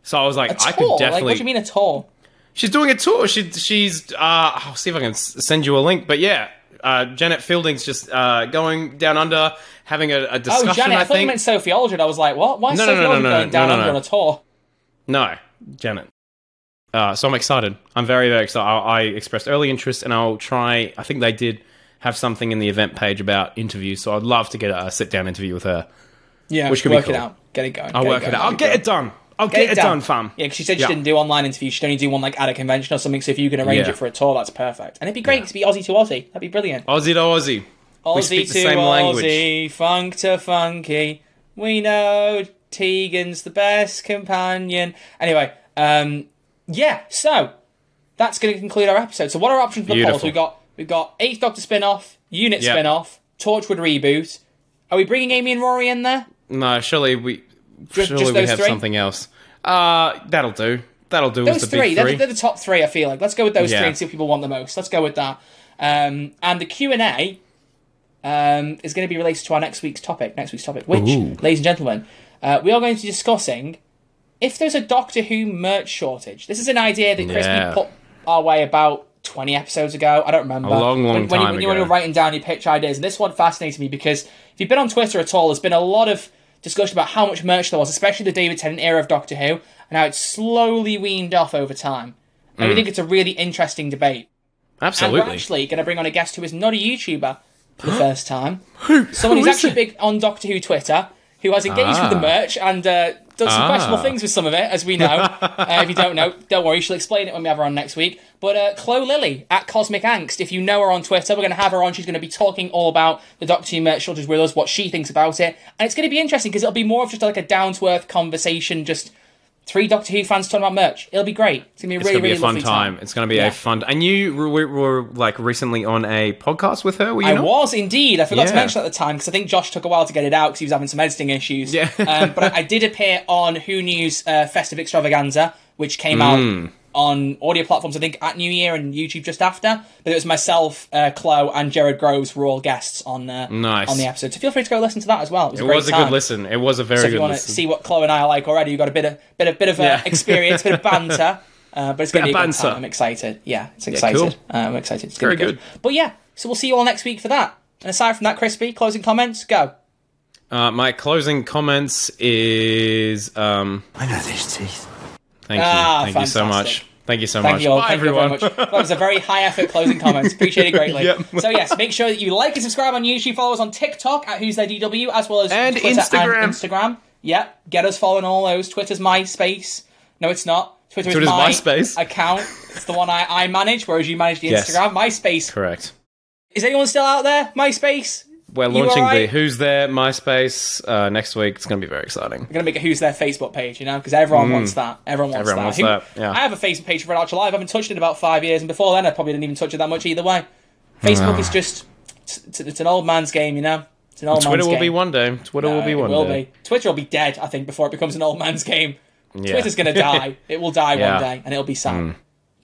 so I was like, I could Like, definitely. what do you mean a tour? She's doing a tour. She she's uh I'll see if I can send you a link. But yeah, uh Janet Fielding's just uh going down under, having a, a Oh. Janet, I, I thought you meant Sophie Aldred. I was like, what? Why is No, Sophie no, no, Aldred no, going no, down no, under no. on a tour? no, Janet. Uh, so I'm excited. I'm very very excited. I, I expressed early interest, and I'll try. I think they did have something in the event page about interviews, so I'd love to get a sit down interview with her. Yeah, Which could be cool. it out. Get it going. I'll Get work going. it out. I'll Get get it done. I'll get, it done, fam. Yeah, because she said she Yeah. didn't do online interviews. She'd only do one like at a convention or something. So if you can arrange Yeah. it for a tour, that's perfect. And it'd be great to be Aussie to Aussie. That'd be brilliant. Aussie to Aussie. Aussie speak the to same language. Aussie, funk to funky. We know Tegan's the best companion. Anyway, um, yeah. So that's going to conclude our episode. So what are our options for the polls? We've got we've got Eighth Doctor spin off, Unit Yep. spin off, Torchwood reboot. Are we bringing Amy and Rory in there? No, surely we Just- surely just we have three? something else. Uh, that'll do. That'll do Those the three, they're, 3 they're the top three. I feel like let's go with those Yeah. three and see what people want the most. Let's go with that. Um, and the Q and A um, is going to be related to our next week's topic. Next week's topic, which, Ooh. ladies and gentlemen, uh, we are going to be discussing if there's a Doctor Who merch shortage. This is an idea that Crispy Yeah. put our way about 20 episodes ago. I don't remember. A long, long when, when, you, time when you were writing down your pitch ideas, and this one fascinated me because if you've been on Twitter at all, there's been a lot of discussion about how much merch there was, especially the David Tennant era of Doctor Who, and how it's slowly weaned off over time. And we think it's a really interesting debate. Absolutely. And we're actually going to bring on a guest who is not a YouTuber for the first time. Who? Someone who's Who actually it? big on Doctor Who Twitter, who has engaged with the Ah. merch and uh, done some Ah. questionable things with some of it, as we know. uh, if you don't know, don't worry, she'll explain it when we have her on next week. But uh, Chloe Lilly at Cosmic Angst, if you know her on Twitter, we're going to have her on. She's going to be talking all about the Doctor Who merch shortage with us, what she thinks about it. And it's going to be interesting because it'll be more of just like a down to earth conversation, just three Doctor Who fans talking about merch. It'll be great. It's going to be a It's really, gonna be really a fun lovely time. It's gonna be Yeah. a fun. And you were, were like recently on a podcast with her. Were you I not? was indeed. I forgot to mention at the time because I think Josh took a while to get it out because he was having some editing issues. Yeah. um, but I, I did appear on Who News uh, Festive Extravaganza, which came out Mm. On audio platforms, I think, at New Year and YouTube just after. But it was myself, uh, Chloe, and Jared Groves were all guests on uh, Nice. on the episode. So feel free to go listen to that as well. It was a It great was a good listen. It was a very So if good you want to listen. see what Chloe and I are like already, you've got a bit of bit of bit of uh, Yeah. experience, bit of banter. Uh, but it's going to be a of good banter. time. I'm excited. Yeah, it's excited. cool. Uh, I'm excited. It's gonna Very be good. But yeah, so we'll see you all next week for that. And aside from that, Crispy, closing comments, go. Uh, my closing comments is um, I know these teeth. Thank you, Ah, thank you so much, thank you so Thank much. you all. Bye Thank everyone. you very much. That was a very high effort closing comments. Appreciate it greatly. Yep. So yes, make sure that you like and subscribe on YouTube. Follow us on TikTok at Who's There DW as well as And Twitter Instagram. and Instagram. Yep, get us following all those. Twitter's MySpace. No, it's not. Twitter Twitter's is my MySpace. account. It's the one I, I manage, whereas you manage the Yes. Instagram. MySpace. Correct. Is anyone still out there? MySpace. We're launching the? Who's There MySpace uh, next week. It's going to be very exciting. We're gonna make a Who's There Facebook page, you know, because everyone wants that. Everyone wants Mm. Everyone that. wants that, yeah. I have a Facebook page for Red Archer Live. I haven't touched it in about five years, and before then, I probably didn't even touch it that much either way. Facebook Ah. is just it's, it's an old man's game, you know. It's an old Twitter man's will game. be one day. Twitter will be one will day. be. Twitter will be dead, I think, before it becomes an old man's game. Yeah. Twitter's gonna die. it will die Yeah. Mm. one day, and it'll be sad.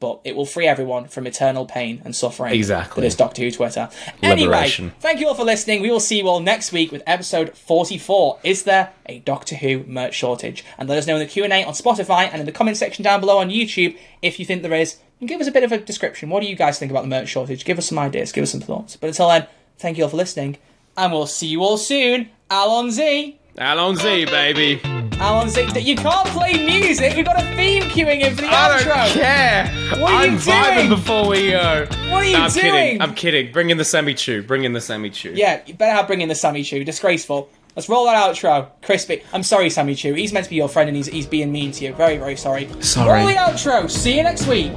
But it will free everyone from eternal pain and suffering. Exactly. That is Doctor Who Twitter. Liberation. Anyway, thank you all for listening. We will see you all next week with episode 44. Is there a Doctor Who merch shortage? And let us know in the Q&A on Spotify and in the comment section down below on YouTube if you think there is. And give us a bit of a description. What do you guys think about the merch shortage? Give us some ideas. Give us some thoughts. But until then, thank you all for listening. And we'll see you all soon. Allons-y. Allons-y, baby. Allons-y. You can't play music. We've got a theme queuing in for the I outro. don't care. What are I'm you vibing doing? before we go. What are you No, I'm doing? kidding. I'm kidding. Bring in the Sammy Chu. Bring in the Sammy Chu. Yeah, you better have bring in the Sammy Chu. Disgraceful. Let's roll that outro. Crispy. I'm sorry, Sammy Chu. He's meant to be your friend and he's, he's being mean to you. Very, very sorry. Sorry. Roll the outro. See you next week.